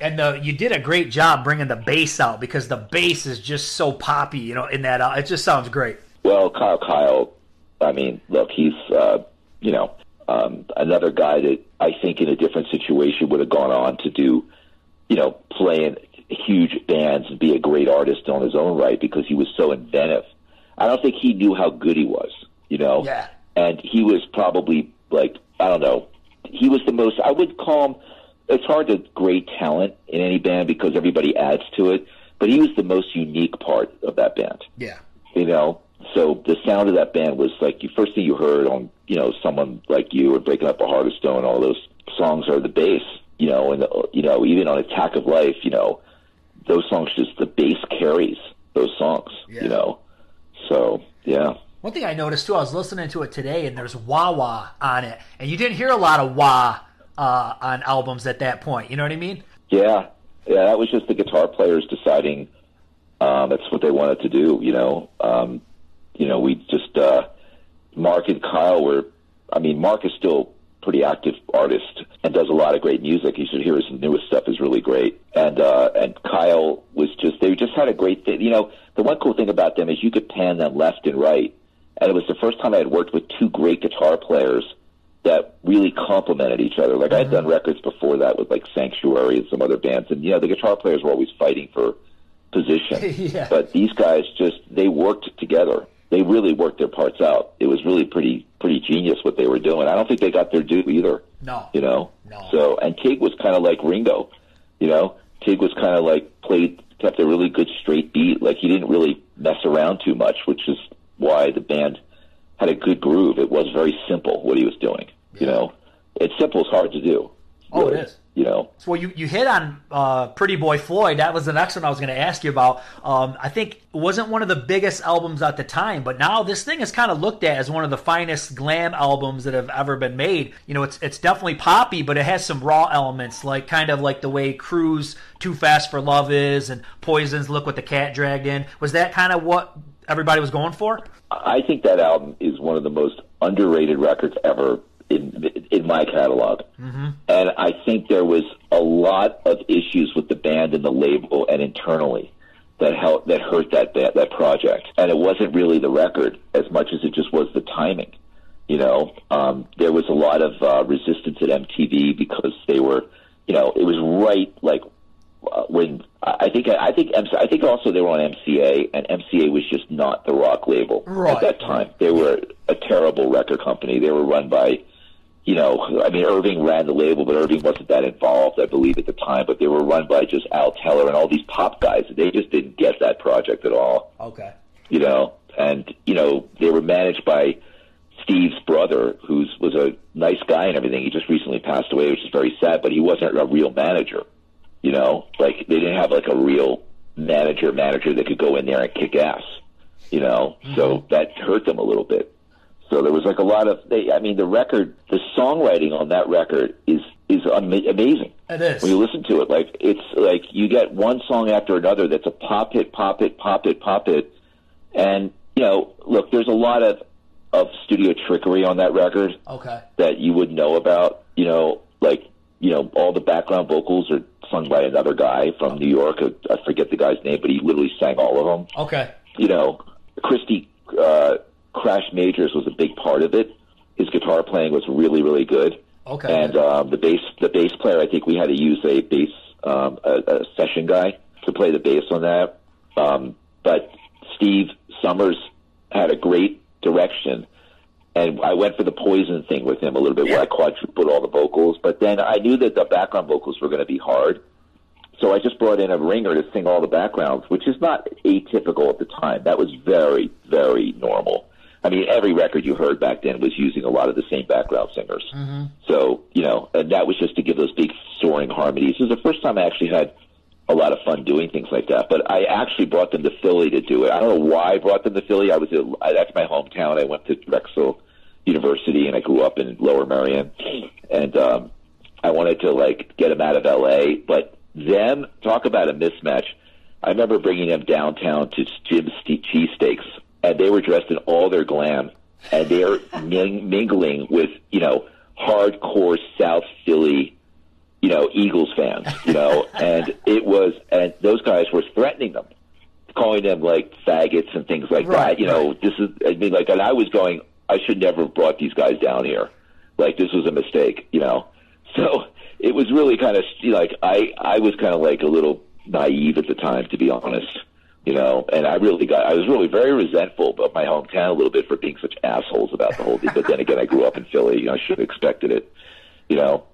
And the, you did a great job bringing the bass out because the bass is just so poppy, you know, in that. Uh, it just sounds great. Well, Kyle Kyle, I mean, look, he's uh, you know um, another guy that I think in a different situation would have gone on to do, you know, play in huge bands and be a great artist on his own right because he was so inventive. I don't think he knew how good he was, you know. Yeah. And he was probably like I don't know. He was the most. I would call him. It's hard to grade talent in any band because everybody adds to it. But he was the most unique part of that band Yeah. you know. So the sound of that band was like the first thing you heard on, you know, someone like you or breaking up a heart of stone. All those songs are the bass, you know, and the, you know even on Attack of Life, you know, those songs just the bass carries those songs, Yeah. you know. So yeah, One thing I noticed too, I was listening to it today, and there's wah wah on it, and you didn't hear a lot of wah uh, on albums at that point. You know what I mean? yeah, yeah. That was just the guitar players deciding um, that's what they wanted to do, you know. Um, you know, we just uh, Mark and Kyle were. I mean, Mark is still pretty active artist and does a lot of great music. You should hear his newest stuff is really great. And uh, and Kyle was just they just had a great thing. You know, the one cool thing about them is you could pan them left and right, and it was the first time I had worked with two great guitar players that really complemented each other. Like I had done records before that with like Sanctuary and some other bands, and you know the guitar players were always fighting for position, Yeah. but these guys just they worked together. They really worked their parts out. It was really pretty pretty genius what they were doing. I don't think they got their due either. No. You know. No. So and Tigg was kind of like Ringo. You know, Tigg was kind of like played kept a really good straight beat. Like he didn't really mess around too much, which is why the band had a good groove. It was very simple what he was doing. You know, it's simple is hard to do. Oh, it is. You know. Well, you, you hit on uh, Pretty Boy Floyd. That was the next one I was going to ask you about. Um, I think it wasn't one of the biggest albums at the time, but now this thing is kind of looked at as one of the finest glam albums that have ever been made. You know, it's it's definitely poppy, but it has some raw elements, like kind of like the way Crue's Too Fast for Love is, and Poison's Look What the Cat Dragged In. Was that kind of what everybody was going for? I think that album is one of the most underrated records ever in in my catalog. Mm-hmm. And I think there was a lot of issues with the band and the label and internally that helped that hurt that that, that project. And it wasn't really the record as much as it just was the timing. You know, um, there was a lot of uh, resistance at MTV because they were, you know, it was right like uh, when I think I think I think also they were on MCA, and MCA was just not the rock label Right. at that time. They were a terrible record company. They were run by, you know, I mean Irving ran the label, but Irving wasn't that involved, I believe, at the time. But they were run by just Al Teller and all these pop guys. They just didn't get that project at all Okay. you know, and you know they were managed by Steve's brother, who was a nice guy and everything. He just recently passed away, which is very sad. But he wasn't a real manager, you know. Like they didn't have like a real manager manager that could go in there and kick ass, you know. So mm-hmm. that hurt them a little bit. So there was like a lot of they. I mean, the record, the songwriting on that record is is ama- amazing It is. when you listen to it. Like it's like you get one song after another that's a pop hit, pop hit, pop hit, pop hit, and you know, look, there's a lot of of studio trickery on that record Okay. that you would know about. You know, like you know, all the background vocals are sung by another guy from New York. I forget the guy's name, but he literally sang all of them Okay. you know, Kristy uh, Krash Majors was a big part of it. His guitar playing was really, really good. Okay. And um, the bass, the bass player, I think we had to use a bass, um, a, a session guy to play the bass on that. Um, but Steve Summers had a great direction, and I went for the poison thing with him a little bit, where I quadrupled all the vocals. But then I knew that the background vocals were going to be hard, so I just brought in a ringer to sing all the backgrounds, which is not atypical at the time. That was very, very normal. I mean, every record you heard back then was using a lot of the same background singers. Mm-hmm. So, you know, and that was just to give those big soaring harmonies. It was the first time I actually had a lot of fun doing things like that. But I actually brought them to Philly to do it. I don't know why I brought them to Philly. I was at, that's my hometown. I went to Drexel University and I grew up in Lower Merion, and um, I wanted to like get them out of L.A. But them talk about a mismatch. I remember bringing them downtown to Jim's Cheesesteaks, and they were dressed in all their glam, and they're ming- mingling with you know hardcore South Philly you know, Eagles fans, you know, and it was, and those guys were threatening them, calling them like faggots and things like Right, that. You know, this is, I mean, like, and I was going, I should never have brought these guys down here. Like, this was a mistake, you know. So it was really kind of like I, I was kind of like a little naive at the time, to be honest. You know, and I really got, I was really very resentful of my hometown a little bit for being such assholes about the whole thing. But then again, I grew up in Philly. You know, I should have expected it. You know,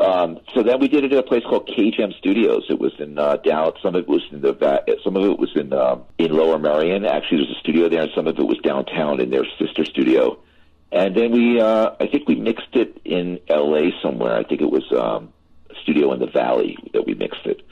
um, so then we did it at a place called KGM Studios. It was in uh, down. Some of it was in the some of it was in um, in Lower Merion. Actually, there's a studio there, and some of it was downtown in their sister studio. And then we, uh, I think we mixed it in L.A. somewhere. I think it was um, a studio in the Valley that we mixed it.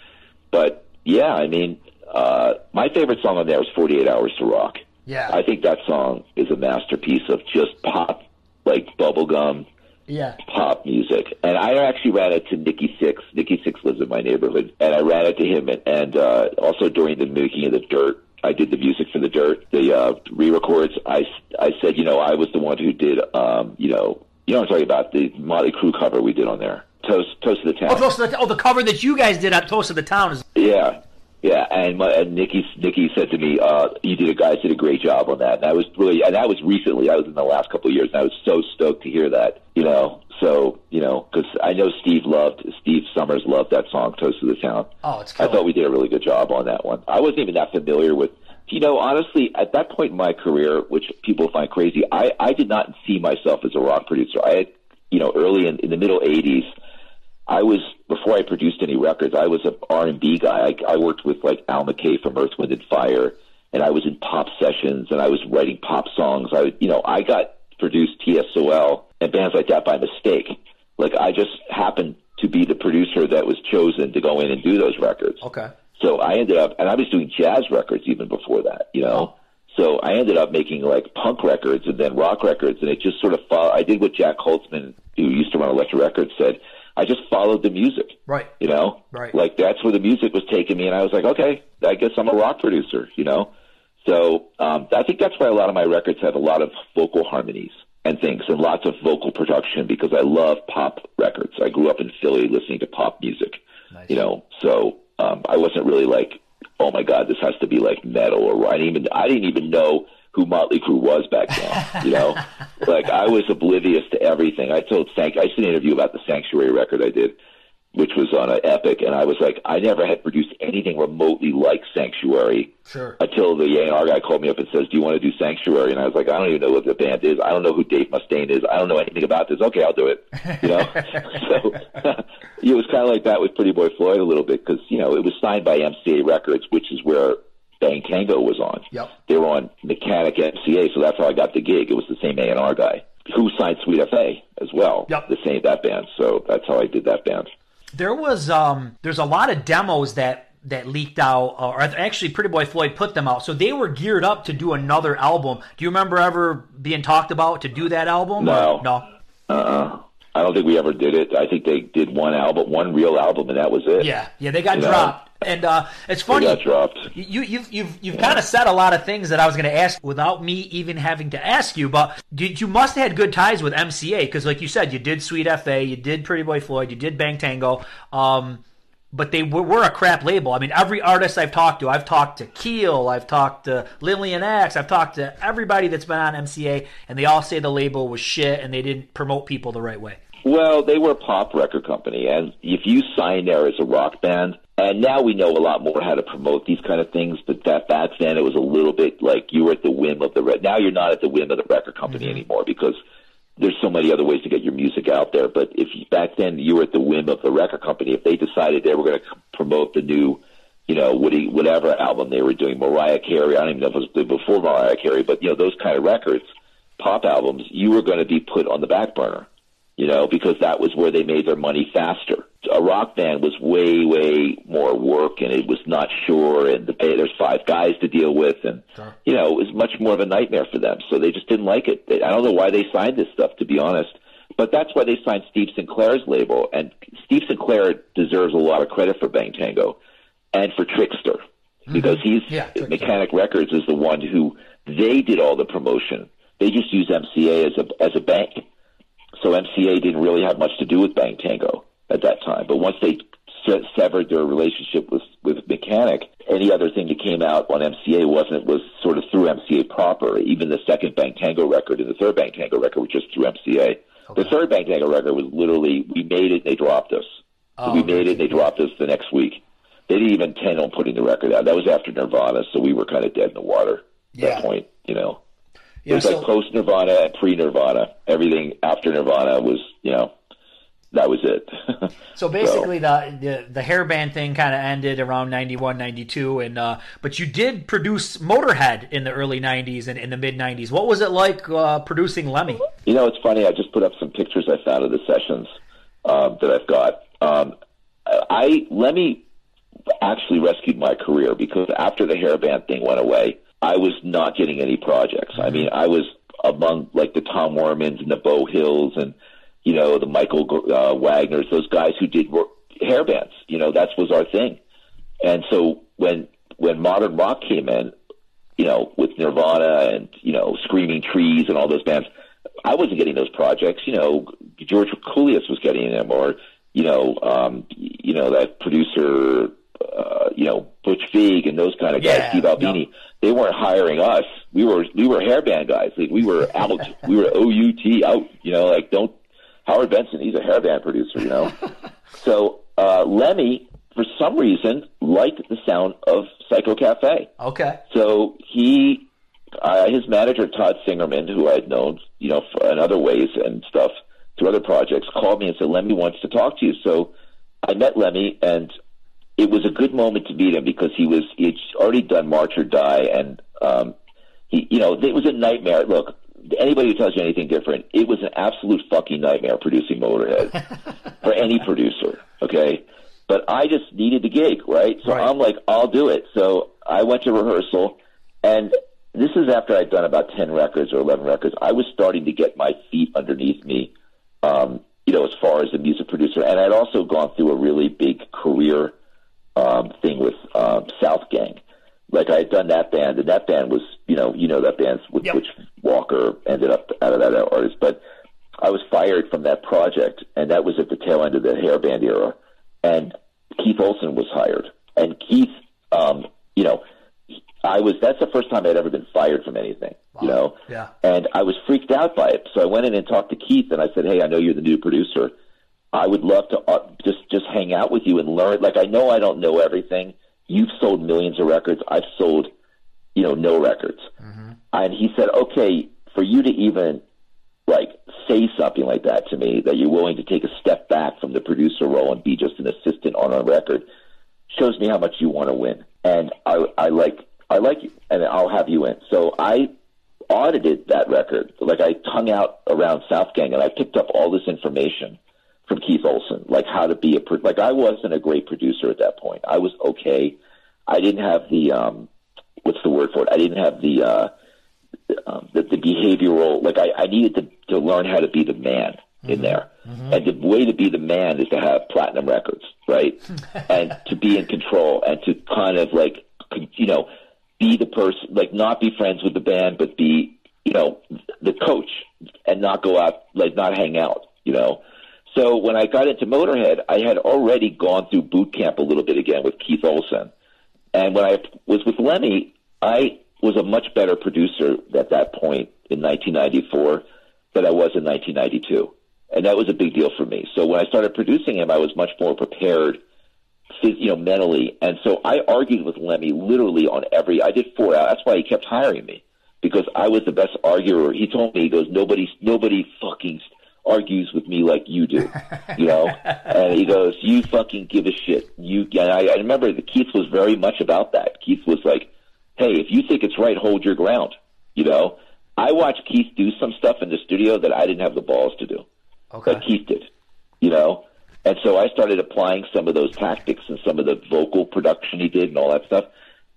But yeah, I mean, uh, my favorite song on there was "48 Hours to Rock." Yeah. I think that song is a masterpiece of just pop, like bubblegum yeah. pop music. And I actually ran it to Nikki Sixx. Nikki Sixx lives in my neighborhood, and I ran it to him. And, and uh, also during the making of the Dirt, I did the music for the Dirt, the uh, re-records. I I said, you know, I was the one who did, um, you know, You know what I'm talking about? The Motley Crue cover we did on there. Toast, Toast of the Town. Oh, Toast of the, oh, the cover that you guys did on Toast of the Town is Yeah, yeah. And, my, and Nikki, Nikki said to me, uh, "You did a guys did a great job on that." And I was really, and that was recently. I was in the last couple of years, and I was so stoked to hear that. You know, so you know, because I know Steve loved Steve Summers loved that song, "Toast of the Town." Oh, it's I thought we did a really good job on that one. I wasn't even that familiar with. You know, honestly, at that point in my career, which people find crazy, I, I did not see myself as a rock producer. I had, you know, early in, in the middle '80s, I was before I produced any records. I was an R and B guy. I, I worked with like Al McKay from Earth, Wind and Fire, and I was in pop sessions and I was writing pop songs. I, you know, I got produced TSOL and bands like that by mistake. Like I just happened to be the producer that was chosen to go in and do those records. okay. So I ended up, and I was doing jazz records even before that, you know. So I ended up making like punk records and then rock records, and it just sort of followed. I did what Jac Holzman, who used to run Elektra Records, said. I just followed the music, Right. you know. Right. Like that's where the music was taking me, and I was like, okay, I guess I'm a rock producer, you know. So um, I think that's why a lot of my records have a lot of vocal harmonies and things, and lots of vocal production because I love pop records. I grew up in Philly listening to pop music, you know. So um, I wasn't really like, oh my god, this has to be like metal or I didn't even I didn't even know who Motley Crue was back then. You know, like I was oblivious to everything. I told Sank I did an interview about the Sanctuary record I did, which was on an Epic, and I was like, I never had produced anything remotely like Sanctuary Sure. until the A&R guy called me up and says, "Do you want to do Sanctuary?" And I was like, "I don't even know what the band is. I don't know who Dave Mustaine is. I don't know anything about this. Okay, I'll do it." You know, so it was kind of like that with Pretty Boy Floyd a little bit because you know it was signed by MCA Records, which is where Bang Tango was on. Yep. They were on Mechanic MCA, so that's how I got the gig. It was the same A&R guy who signed Sweet FA as well. Yep. The same that band. So that's how I did that band. There was um there's a lot of demos that that leaked out or actually Pretty Boy Floyd put them out. So they were geared up to do another album. Do you remember ever being talked about to do that album? No. Or- No. Uh-uh. I don't think we ever did it. I think they did one album, one real album, and that was it. Yeah. Yeah, they got You know? And uh it's funny. dropped. You, you've you've you've kind of said a lot of things that I was going to ask without me even having to ask you. But did you must have had good ties with MCA because, like you said, you did Sweet FA, you did Pretty Boy Floyd, you did Bang Tango. Um, but they were, were a crap label. I mean, every artist I've talked to, I've talked to Keel, I've talked to Lillian Axe, I've talked to everybody that's been on MCA, and they all say the label was shit and they didn't promote people the right way. Well, they were a pop record company, and if you sign there as a rock band, and now we know a lot more how to promote these kind of things, but that back then it was a little bit like you were at the whim of the re- now you're not at the whim of the record company mm-hmm. anymore because there's so many other ways to get your music out there. But if you, back then you were at the whim of the record company, if they decided they were going to promote the new, you know, Woody, whatever album they were doing, Mariah Carey, I don't even know if it was before Mariah Carey, but you know those kind of records, pop albums, you were going to be put on the back burner you know, because that was where they made their money faster. A rock band was way, way more work, and it was not sure, and the, there's five guys to deal with, and you know, it was much more of a nightmare for them. So they just didn't like it. They, I don't know why they signed this stuff, to be honest, but that's why they signed Steve Sinclair's label, and Steve Sinclair deserves a lot of credit for Bang Tango and for Trixter mm-hmm. because he's Yeah, Trixter. Mechanic Records is the one who they did all the promotion. They just use MCA as a as a bank. So MCA didn't really have much to do with Bang Tango at that time. But once they se- severed their relationship with with Mechanic, any other thing that came out on MCA wasn't was sort of through MCA proper. Even the second Bang Tango record and the third Bang Tango record were just through MCA. The third Bang Tango record was literally we made it, and they dropped us. So we made it, and they dropped us the next week. They didn't even intend on putting the record out. That was after Nirvana, so we were kind of dead in the water at Yeah. that point. You know. It was like post Nirvana and pre Nirvana. Everything after Nirvana was, you know, that was it. So basically, the, the the hairband thing kind of ended around 91, 92, and uh, but you did produce Motorhead in the early '90s and in the mid '90s. What was it like uh, producing Lemmy? you know, it's funny. I just put up some pictures I found of the sessions um, that I've got. Um, I Lemmy actually rescued my career because after the hairband thing went away, I was not getting any projects. I mean, I was among like the Tom Wermans and the Beau Hills and you know the Michael uh, Wageners, those guys who did work, hair bands. You know, that was our thing. And so when when modern rock came in, you know, with Nirvana and you know Screaming Trees and all those bands, I wasn't getting those projects. You know, George Drakoulias was getting them, or you know, um, you know that producer, uh, you know, Butch Vig and those kind of guys, Yeah, Steve Albini. yep. They weren't hiring us. We were we were hairband guys. Like we were out. we were OUT out. You know, like don't Howard Benson. He's a hairband producer. You know, so uh, Lemmy for some reason liked the sound of Psycho Cafe. Okay. So he, uh, his manager Todd Singerman, who I had known, you know, for, in other ways and stuff through other projects, called me and said Lemmy wants to talk to you. So I met Lemmy, and it was a good moment to meet him because he was he'd already done March or Die, and um, he, you know, it was a nightmare. Look, anybody who tells you anything different, it was an absolute fucking nightmare producing Motorhead for any producer. Okay, but I just needed the gig, right? So Right. I'm like, I'll do it. So I went to rehearsal, and this is after I'd done about ten records or eleven records. I was starting to get my feet underneath me, um, you know, as far as a music producer, and I'd also gone through a really big career um, thing with um, Southgang. Like I had done that band, and that band was, you know, you know that band, which, Yep. Butch Walker ended up out of that artist. But I was fired from that project, and that was at the tail end of the hair band era. And Keith Olsen was hired, and Keith, um, you know, I was. That's the first time I'd ever been fired from anything. You know, Yeah. and I was freaked out by it. So I went in and talked to Keith, and I said, "Hey, I know you're the new producer. I would love to uh, just just hang out with you and learn. Like I know I don't know everything. You've sold millions of records. I've sold, you know, no records. And he said, okay, for you to even like say something like that to me, that you're willing to take a step back from the producer role and be just an assistant on a record, shows me how much you want to win. And I, I like, I like you, and I'll have you in. So I audited that record. Like I hung out around Southgang, and I picked up all this information from Keith Olsen, like how to be a pro- like I wasn't a great producer at that point. I was okay. I didn't have the um, what's the word for it? I didn't have the uh, um, the, the behavioral like I, I needed to, to learn how to be the man in there. And the way to be the man is to have platinum records, right? and to be in control and to kind of like you know be the person like not be friends with the band but be you know the coach and not go out like not hang out, you know. So when I got into Motorhead, I had already gone through boot camp a little bit again with Keith Olsen. And when I was with Lemmy, I was a much better producer at that point in 1994 than I was in 1992. And that was a big deal for me. So when I started producing him, I was much more prepared, you know, mentally. And so I argued with Lemmy literally on every, I did four out. That's why he kept hiring me because I was the best arguer. He told me, he goes, nobody, nobody fucking argues with me like you do, you know? and he goes, you fucking give a shit. You, and I, I remember that Keith was very much about that. Keith was like, hey, if you think it's right, hold your ground, you know? I watched Keith do some stuff in the studio that I didn't have the balls to do Okay. that Keith did, you know? And so I started applying some of those tactics and some of the vocal production he did and all that stuff.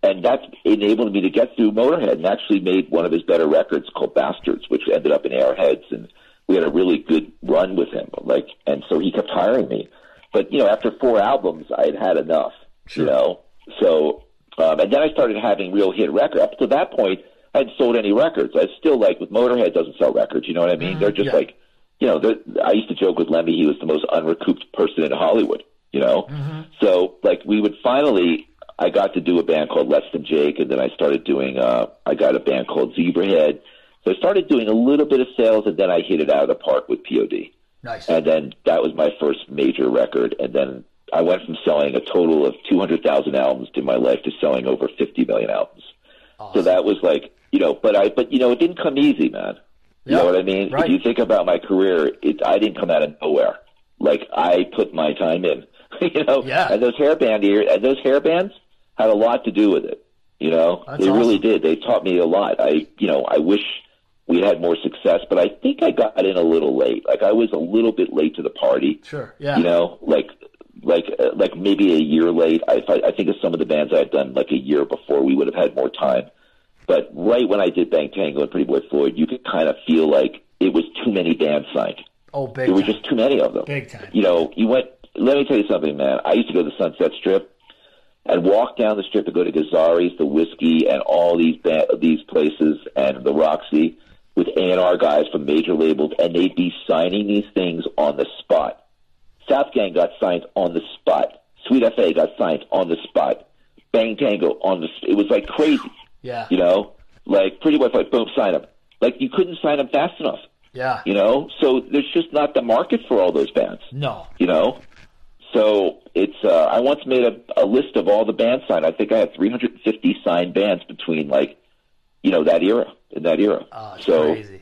And that's enabled me to get through Motorhead and actually made one of his better records called Bastards, which ended up in Airheads. And we had a really good run with him. Like, and so he kept hiring me. But, you know, after four albums, I had had enough, you know? So, um, and then I started having real hit records. Up to that point, I hadn't sold any records. I still like with Motorhead doesn't sell records. You know what I mean? They're just yeah. like, you know, they're- I used to joke with Lemmy. He was the most unrecouped person in Hollywood. You know, so like we would finally. I got to do a band called Less Than Jake, and then I started doing. uh I got a band called Zebrahead. So I started doing a little bit of sales, and then I hit it out of the park with POD. Nice. And then that was my first major record. And then I went from selling a total of 200,000 albums in my life to selling over 50 million albums. So that was like, you know, but I, but you know, it didn't come easy, man. You Yeah, know what I mean? right. If you think about my career, it, I didn't come out of nowhere. Like I put my time in, you know, Yeah. and those hairband ear, and those hair bands had a lot to do with it. You know, That's they really did. They taught me a lot. I, you know, I wish we had more success, but I think I got in a little late. Like I was a little bit late to the party. Sure. Yeah. You know, like like uh, like maybe a year late. I I think of some of the bands I had done like a year before. We would have had more time. But right when I did Bang Tango and Pretty Boy Floyd, you could kind of feel like it was too many bands signed. oh, big There were just too many of them. Big time. You know, you went. Let me tell you something, man. I used to go to the Sunset Strip and walk down the strip and go to Gazzari's, the Whisky, and all these ba- these places, and the Roxy. With A&R guys from major labels, and they'd be signing these things on the spot. Southgang got signed on the spot. Sweet FA got signed on the spot. Bang Tango on the. It was like crazy. Yeah. You know, like pretty much like boom, sign them. Like you couldn't sign them fast enough. Yeah. You know, so there's just not the market for all those bands. No. You know, so it's. Uh, I once made a, a list of all the bands signed. I think I had 350 signed bands between like, you know, that era in that era. Oh, so crazy.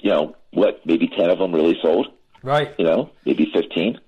you know what? Maybe 10 of them really sold. Right. You know, maybe 15.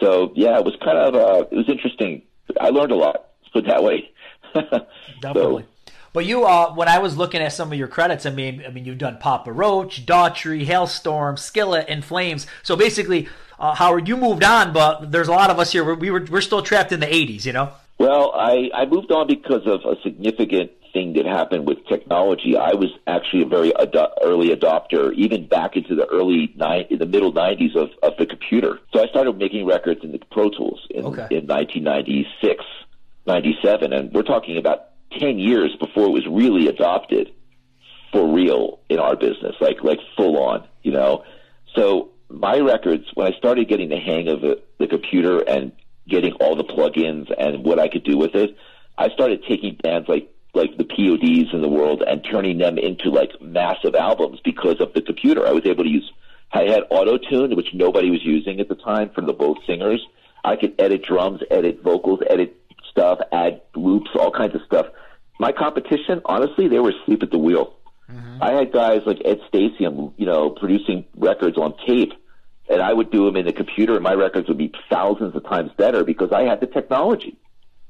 So yeah, it was kind of uh, it was interesting. I learned a lot. Let's put it that way. Definitely. But you, uh, when I was looking at some of your credits, I mean, I mean, you've done Papa Roach, Daughtry, Halestorm, Skillet, In Flames. So basically, uh, Howard, you moved on, but there's a lot of us here. We were we're still trapped in the '80s, you know. Well, I, I moved on because of a significant thing that happened with technology. I was actually a very ado- early adopter, even back into the early nine, in the middle '90s of, of the computer. So I started making records in the Pro Tools in, Okay. in 1996, 97, and we're talking about 10 years before it was really adopted for real in our business, like like full on, you know. So my records, when I started getting the hang of it, the computer and getting all the plugins and what I could do with it, I started taking bands like like the PODs in the world and turning them into like massive albums because of the computer. I was able to use. I had auto tune, which nobody was using at the time for the both singers. I could edit drums, edit vocals, edit stuff, add loops, all kinds of stuff. My competition, honestly, they were asleep at the wheel. Mm-hmm. I had guys like Ed Stasium, you know, producing records on tape, and I would do them in the computer, and my records would be thousands of times better because I had the technology,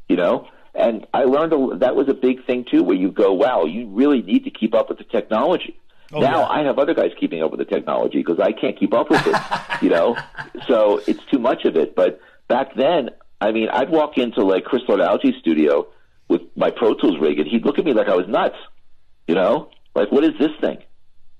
you know. And I learned a, that was a big thing too, where you go, wow, you really need to keep up with the technology. Oh, now yeah. I have other guys keeping up with the technology because I can't keep up with it, you know. So it's too much of it. But back then, I mean, I'd walk into like Chris Lord-Alge's studio with my Pro Tools rig, and he'd look at me like I was nuts, you know, like what is this thing?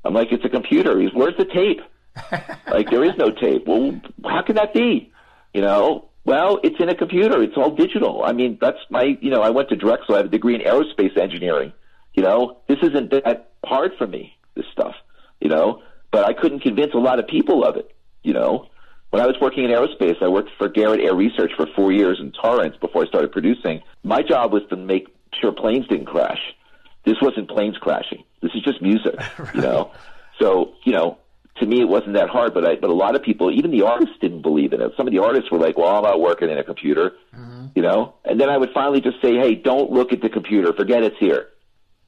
I'm like, it's a computer. He's, where's the tape? like there is no tape. Well, how can that be? You know, well, it's in a computer. It's all digital. I mean, that's my, you know, I went to Drexel. I have a degree in aerospace engineering. You know, this isn't that hard for me, this stuff, you know, but I couldn't convince a lot of people of it, you know. When I was working in aerospace, I worked for Garrett AiResearch for four years in Torrance before I started producing. My job was to make sure planes didn't crash. This wasn't planes crashing. This is just music, you know. So, you know, to me it wasn't that hard, but I, but a lot of people, even the artists, didn't believe in it. Some of the artists were like, "Well, I'm not working in a computer," you know. And then I would finally just say, "Hey, don't look at the computer. Forget it's here."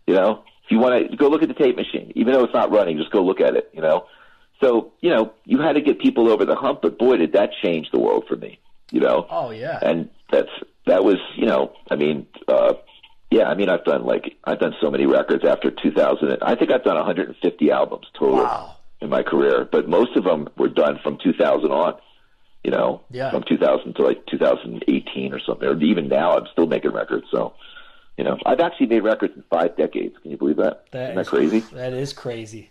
You know, if you want to go look at the tape machine, even though it's not running, just go look at it. You know. So you know, you had to get people over the hump, but boy, did that change the world for me. You know. Oh yeah. And that's that was you know, I mean. uh yeah, I mean, I've done like I've done so many records after 2000. I think I've done 150 albums total Wow. In my career, but most of them were done from 2000 on. You know, Yeah. from 2000 to like 2018 or something, or even now, I'm still making records. So, you know, I've actually made records in five decades. Can you believe that? Isn't that is- crazy? That is crazy.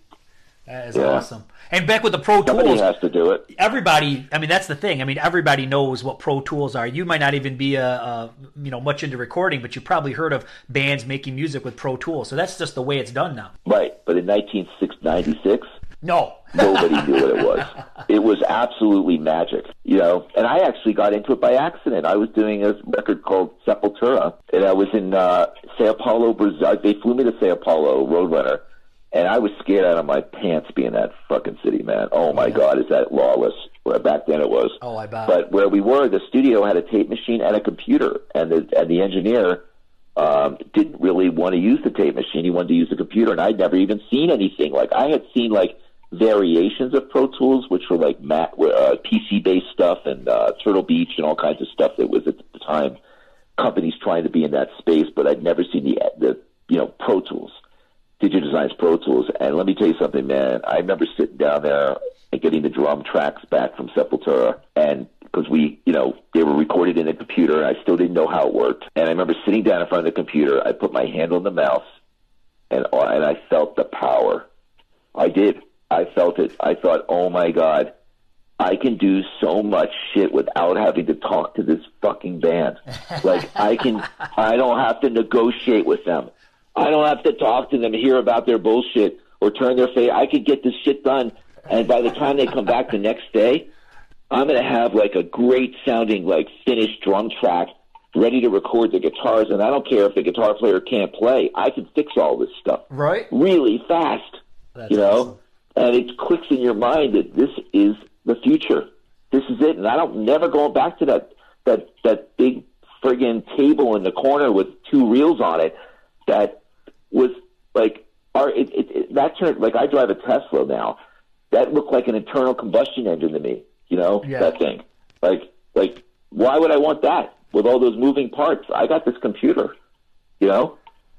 That is Yeah. awesome. And back with the Pro Somebody Tools, has to do it. everybody i mean that's the thing i mean everybody knows what pro tools are you might not even be a, a you know much into recording but you probably heard of bands making music with pro tools so that's just the way it's done now Right, but in 1996, no Nobody knew what it was. It was absolutely magic, you know. And I actually got into it by accident. I was doing a record called Sepultura, and I was in uh, Sao Paulo, Brazil. They flew me to Sao Paulo, Roadrunner, and I was scared out of my pants being that fucking city, man. Oh my God, is that lawless? Well, back then it was. Oh, I bet. But where we were, the studio had a tape machine and a computer, and the and the engineer um, didn't really want to use the tape machine. He wanted to use the computer, and I'd never even seen anything. Like I had seen like variations of Pro Tools, which were like Mac, uh, PC based stuff and uh, Turtle Beach and all kinds of stuff that was at the time companies trying to be in that space. But I'd never seen the the you know Pro Tools, Digidesign's Pro Tools. And let me tell you something, man. I remember sitting down there and getting the drum tracks back from Sepultura, and because we, you know, they were recorded in a computer, and I still didn't know how it worked. And I remember sitting down in front of the computer. I put my hand on the mouse, and and I felt the power. I did. I felt it. I thought, oh my god, I can do so much shit without having to talk to this fucking band. like I can, I don't have to negotiate with them. I don't have to talk to them, hear about their bullshit. or turn their face. I could get this shit done, and by the time they come back the next day, I'm going to have like a great sounding like finished drum track ready to record the guitars, and I don't care if the guitar player can't play. I can fix all this stuff Right? really fast. That's you know, awesome. And it clicks in your mind that this is the future. This is it, and I don't never going back to that that that big friggin' table in the corner with two reels on it that was like our it, it, it, that turned like I drive a Tesla now. That looked like an internal combustion engine to me. You know Yeah. that thing. Like like why would I want that with all those moving parts? I got this computer. You know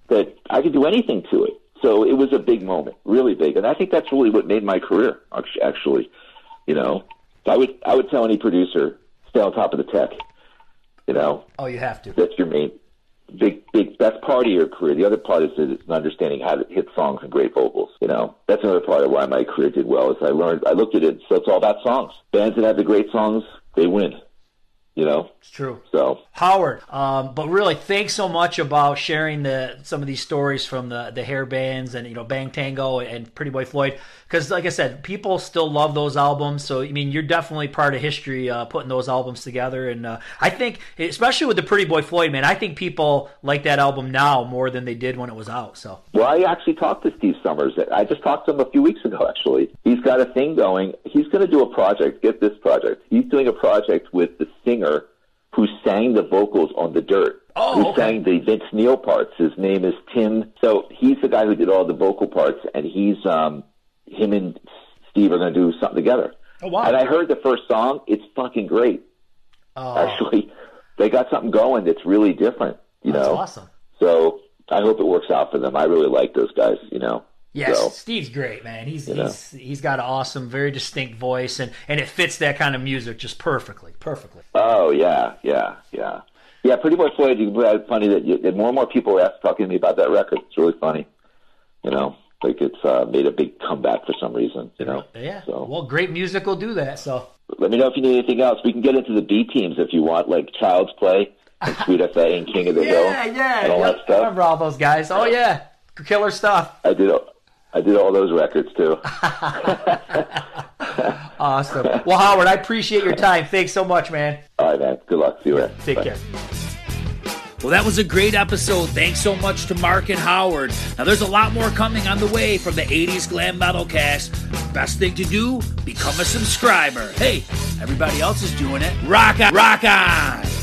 that I could do anything to it. So it was a big moment, really big, and I think that's really what made my career. Actually, you know, I would I would tell any producer stay on top of the tech. You know, Oh, you have to. that's your main big big that's part of your career. The other part is it's understanding how to hit songs and great vocals. You know, that's another part of why my career did well. Is I learned I looked at it. So it's all about songs. Bands that have the great songs, they win. You know, It's true. so Howard, um, but really, thanks so much about sharing the some of these stories from the the hair bands and you know Bang Tango and Pretty Boy Floyd. Because, like I said, people still love those albums. So, I mean, you're definitely part of history uh, putting those albums together. And uh, I think, especially with the Pretty Boy Floyd, man, I think people like that album now more than they did when it was out. So, Well, I actually talked to Steve Summers. I just talked to him a few weeks ago, actually. He's got a thing going. He's going to do a project. Get this project. He's doing a project with the singer who sang the vocals on The Dirt. Oh, who okay. sang the Vince Neil parts. His name is Tim. So he's the guy who did all the vocal parts, and he's, um, him and Steve are going to do something together. Oh, wow. And I heard the first song. It's fucking great. uh, Actually, they got something going that's really different, you that's know? awesome. So I hope it works out for them. I really like those guys, you know. Yes, So, Steve's great, man. He's know. he's he's got an awesome, very distinct voice, and and it fits that kind of music just perfectly, perfectly. oh yeah, yeah, yeah, yeah. Pretty Boy Floyd. It's funny that, you, that more and more people are talking to me about that record. It's really funny, you know. Like it's uh, made a big comeback for some reason, you know. Yeah. So Well, great music will do that. So let me know if you need anything else. We can get into the B teams if you want, like Child's Play and Sweet FA and King of the Hill yeah, yeah, and all yeah. that I stuff. remember all those guys. Oh yeah, killer stuff. I did. I did all those records too. Awesome. well, Howard, I appreciate your time. Thanks so much, man. all right, man. Good luck. See you later. Take Bye. care. Well, that was a great episode. Thanks so much to Mark and Howard. Now, there's a lot more coming on the way from the 80s Glam Metal Cast. Best thing to do, become a subscriber. Hey, everybody else is doing it. Rock on, rock on!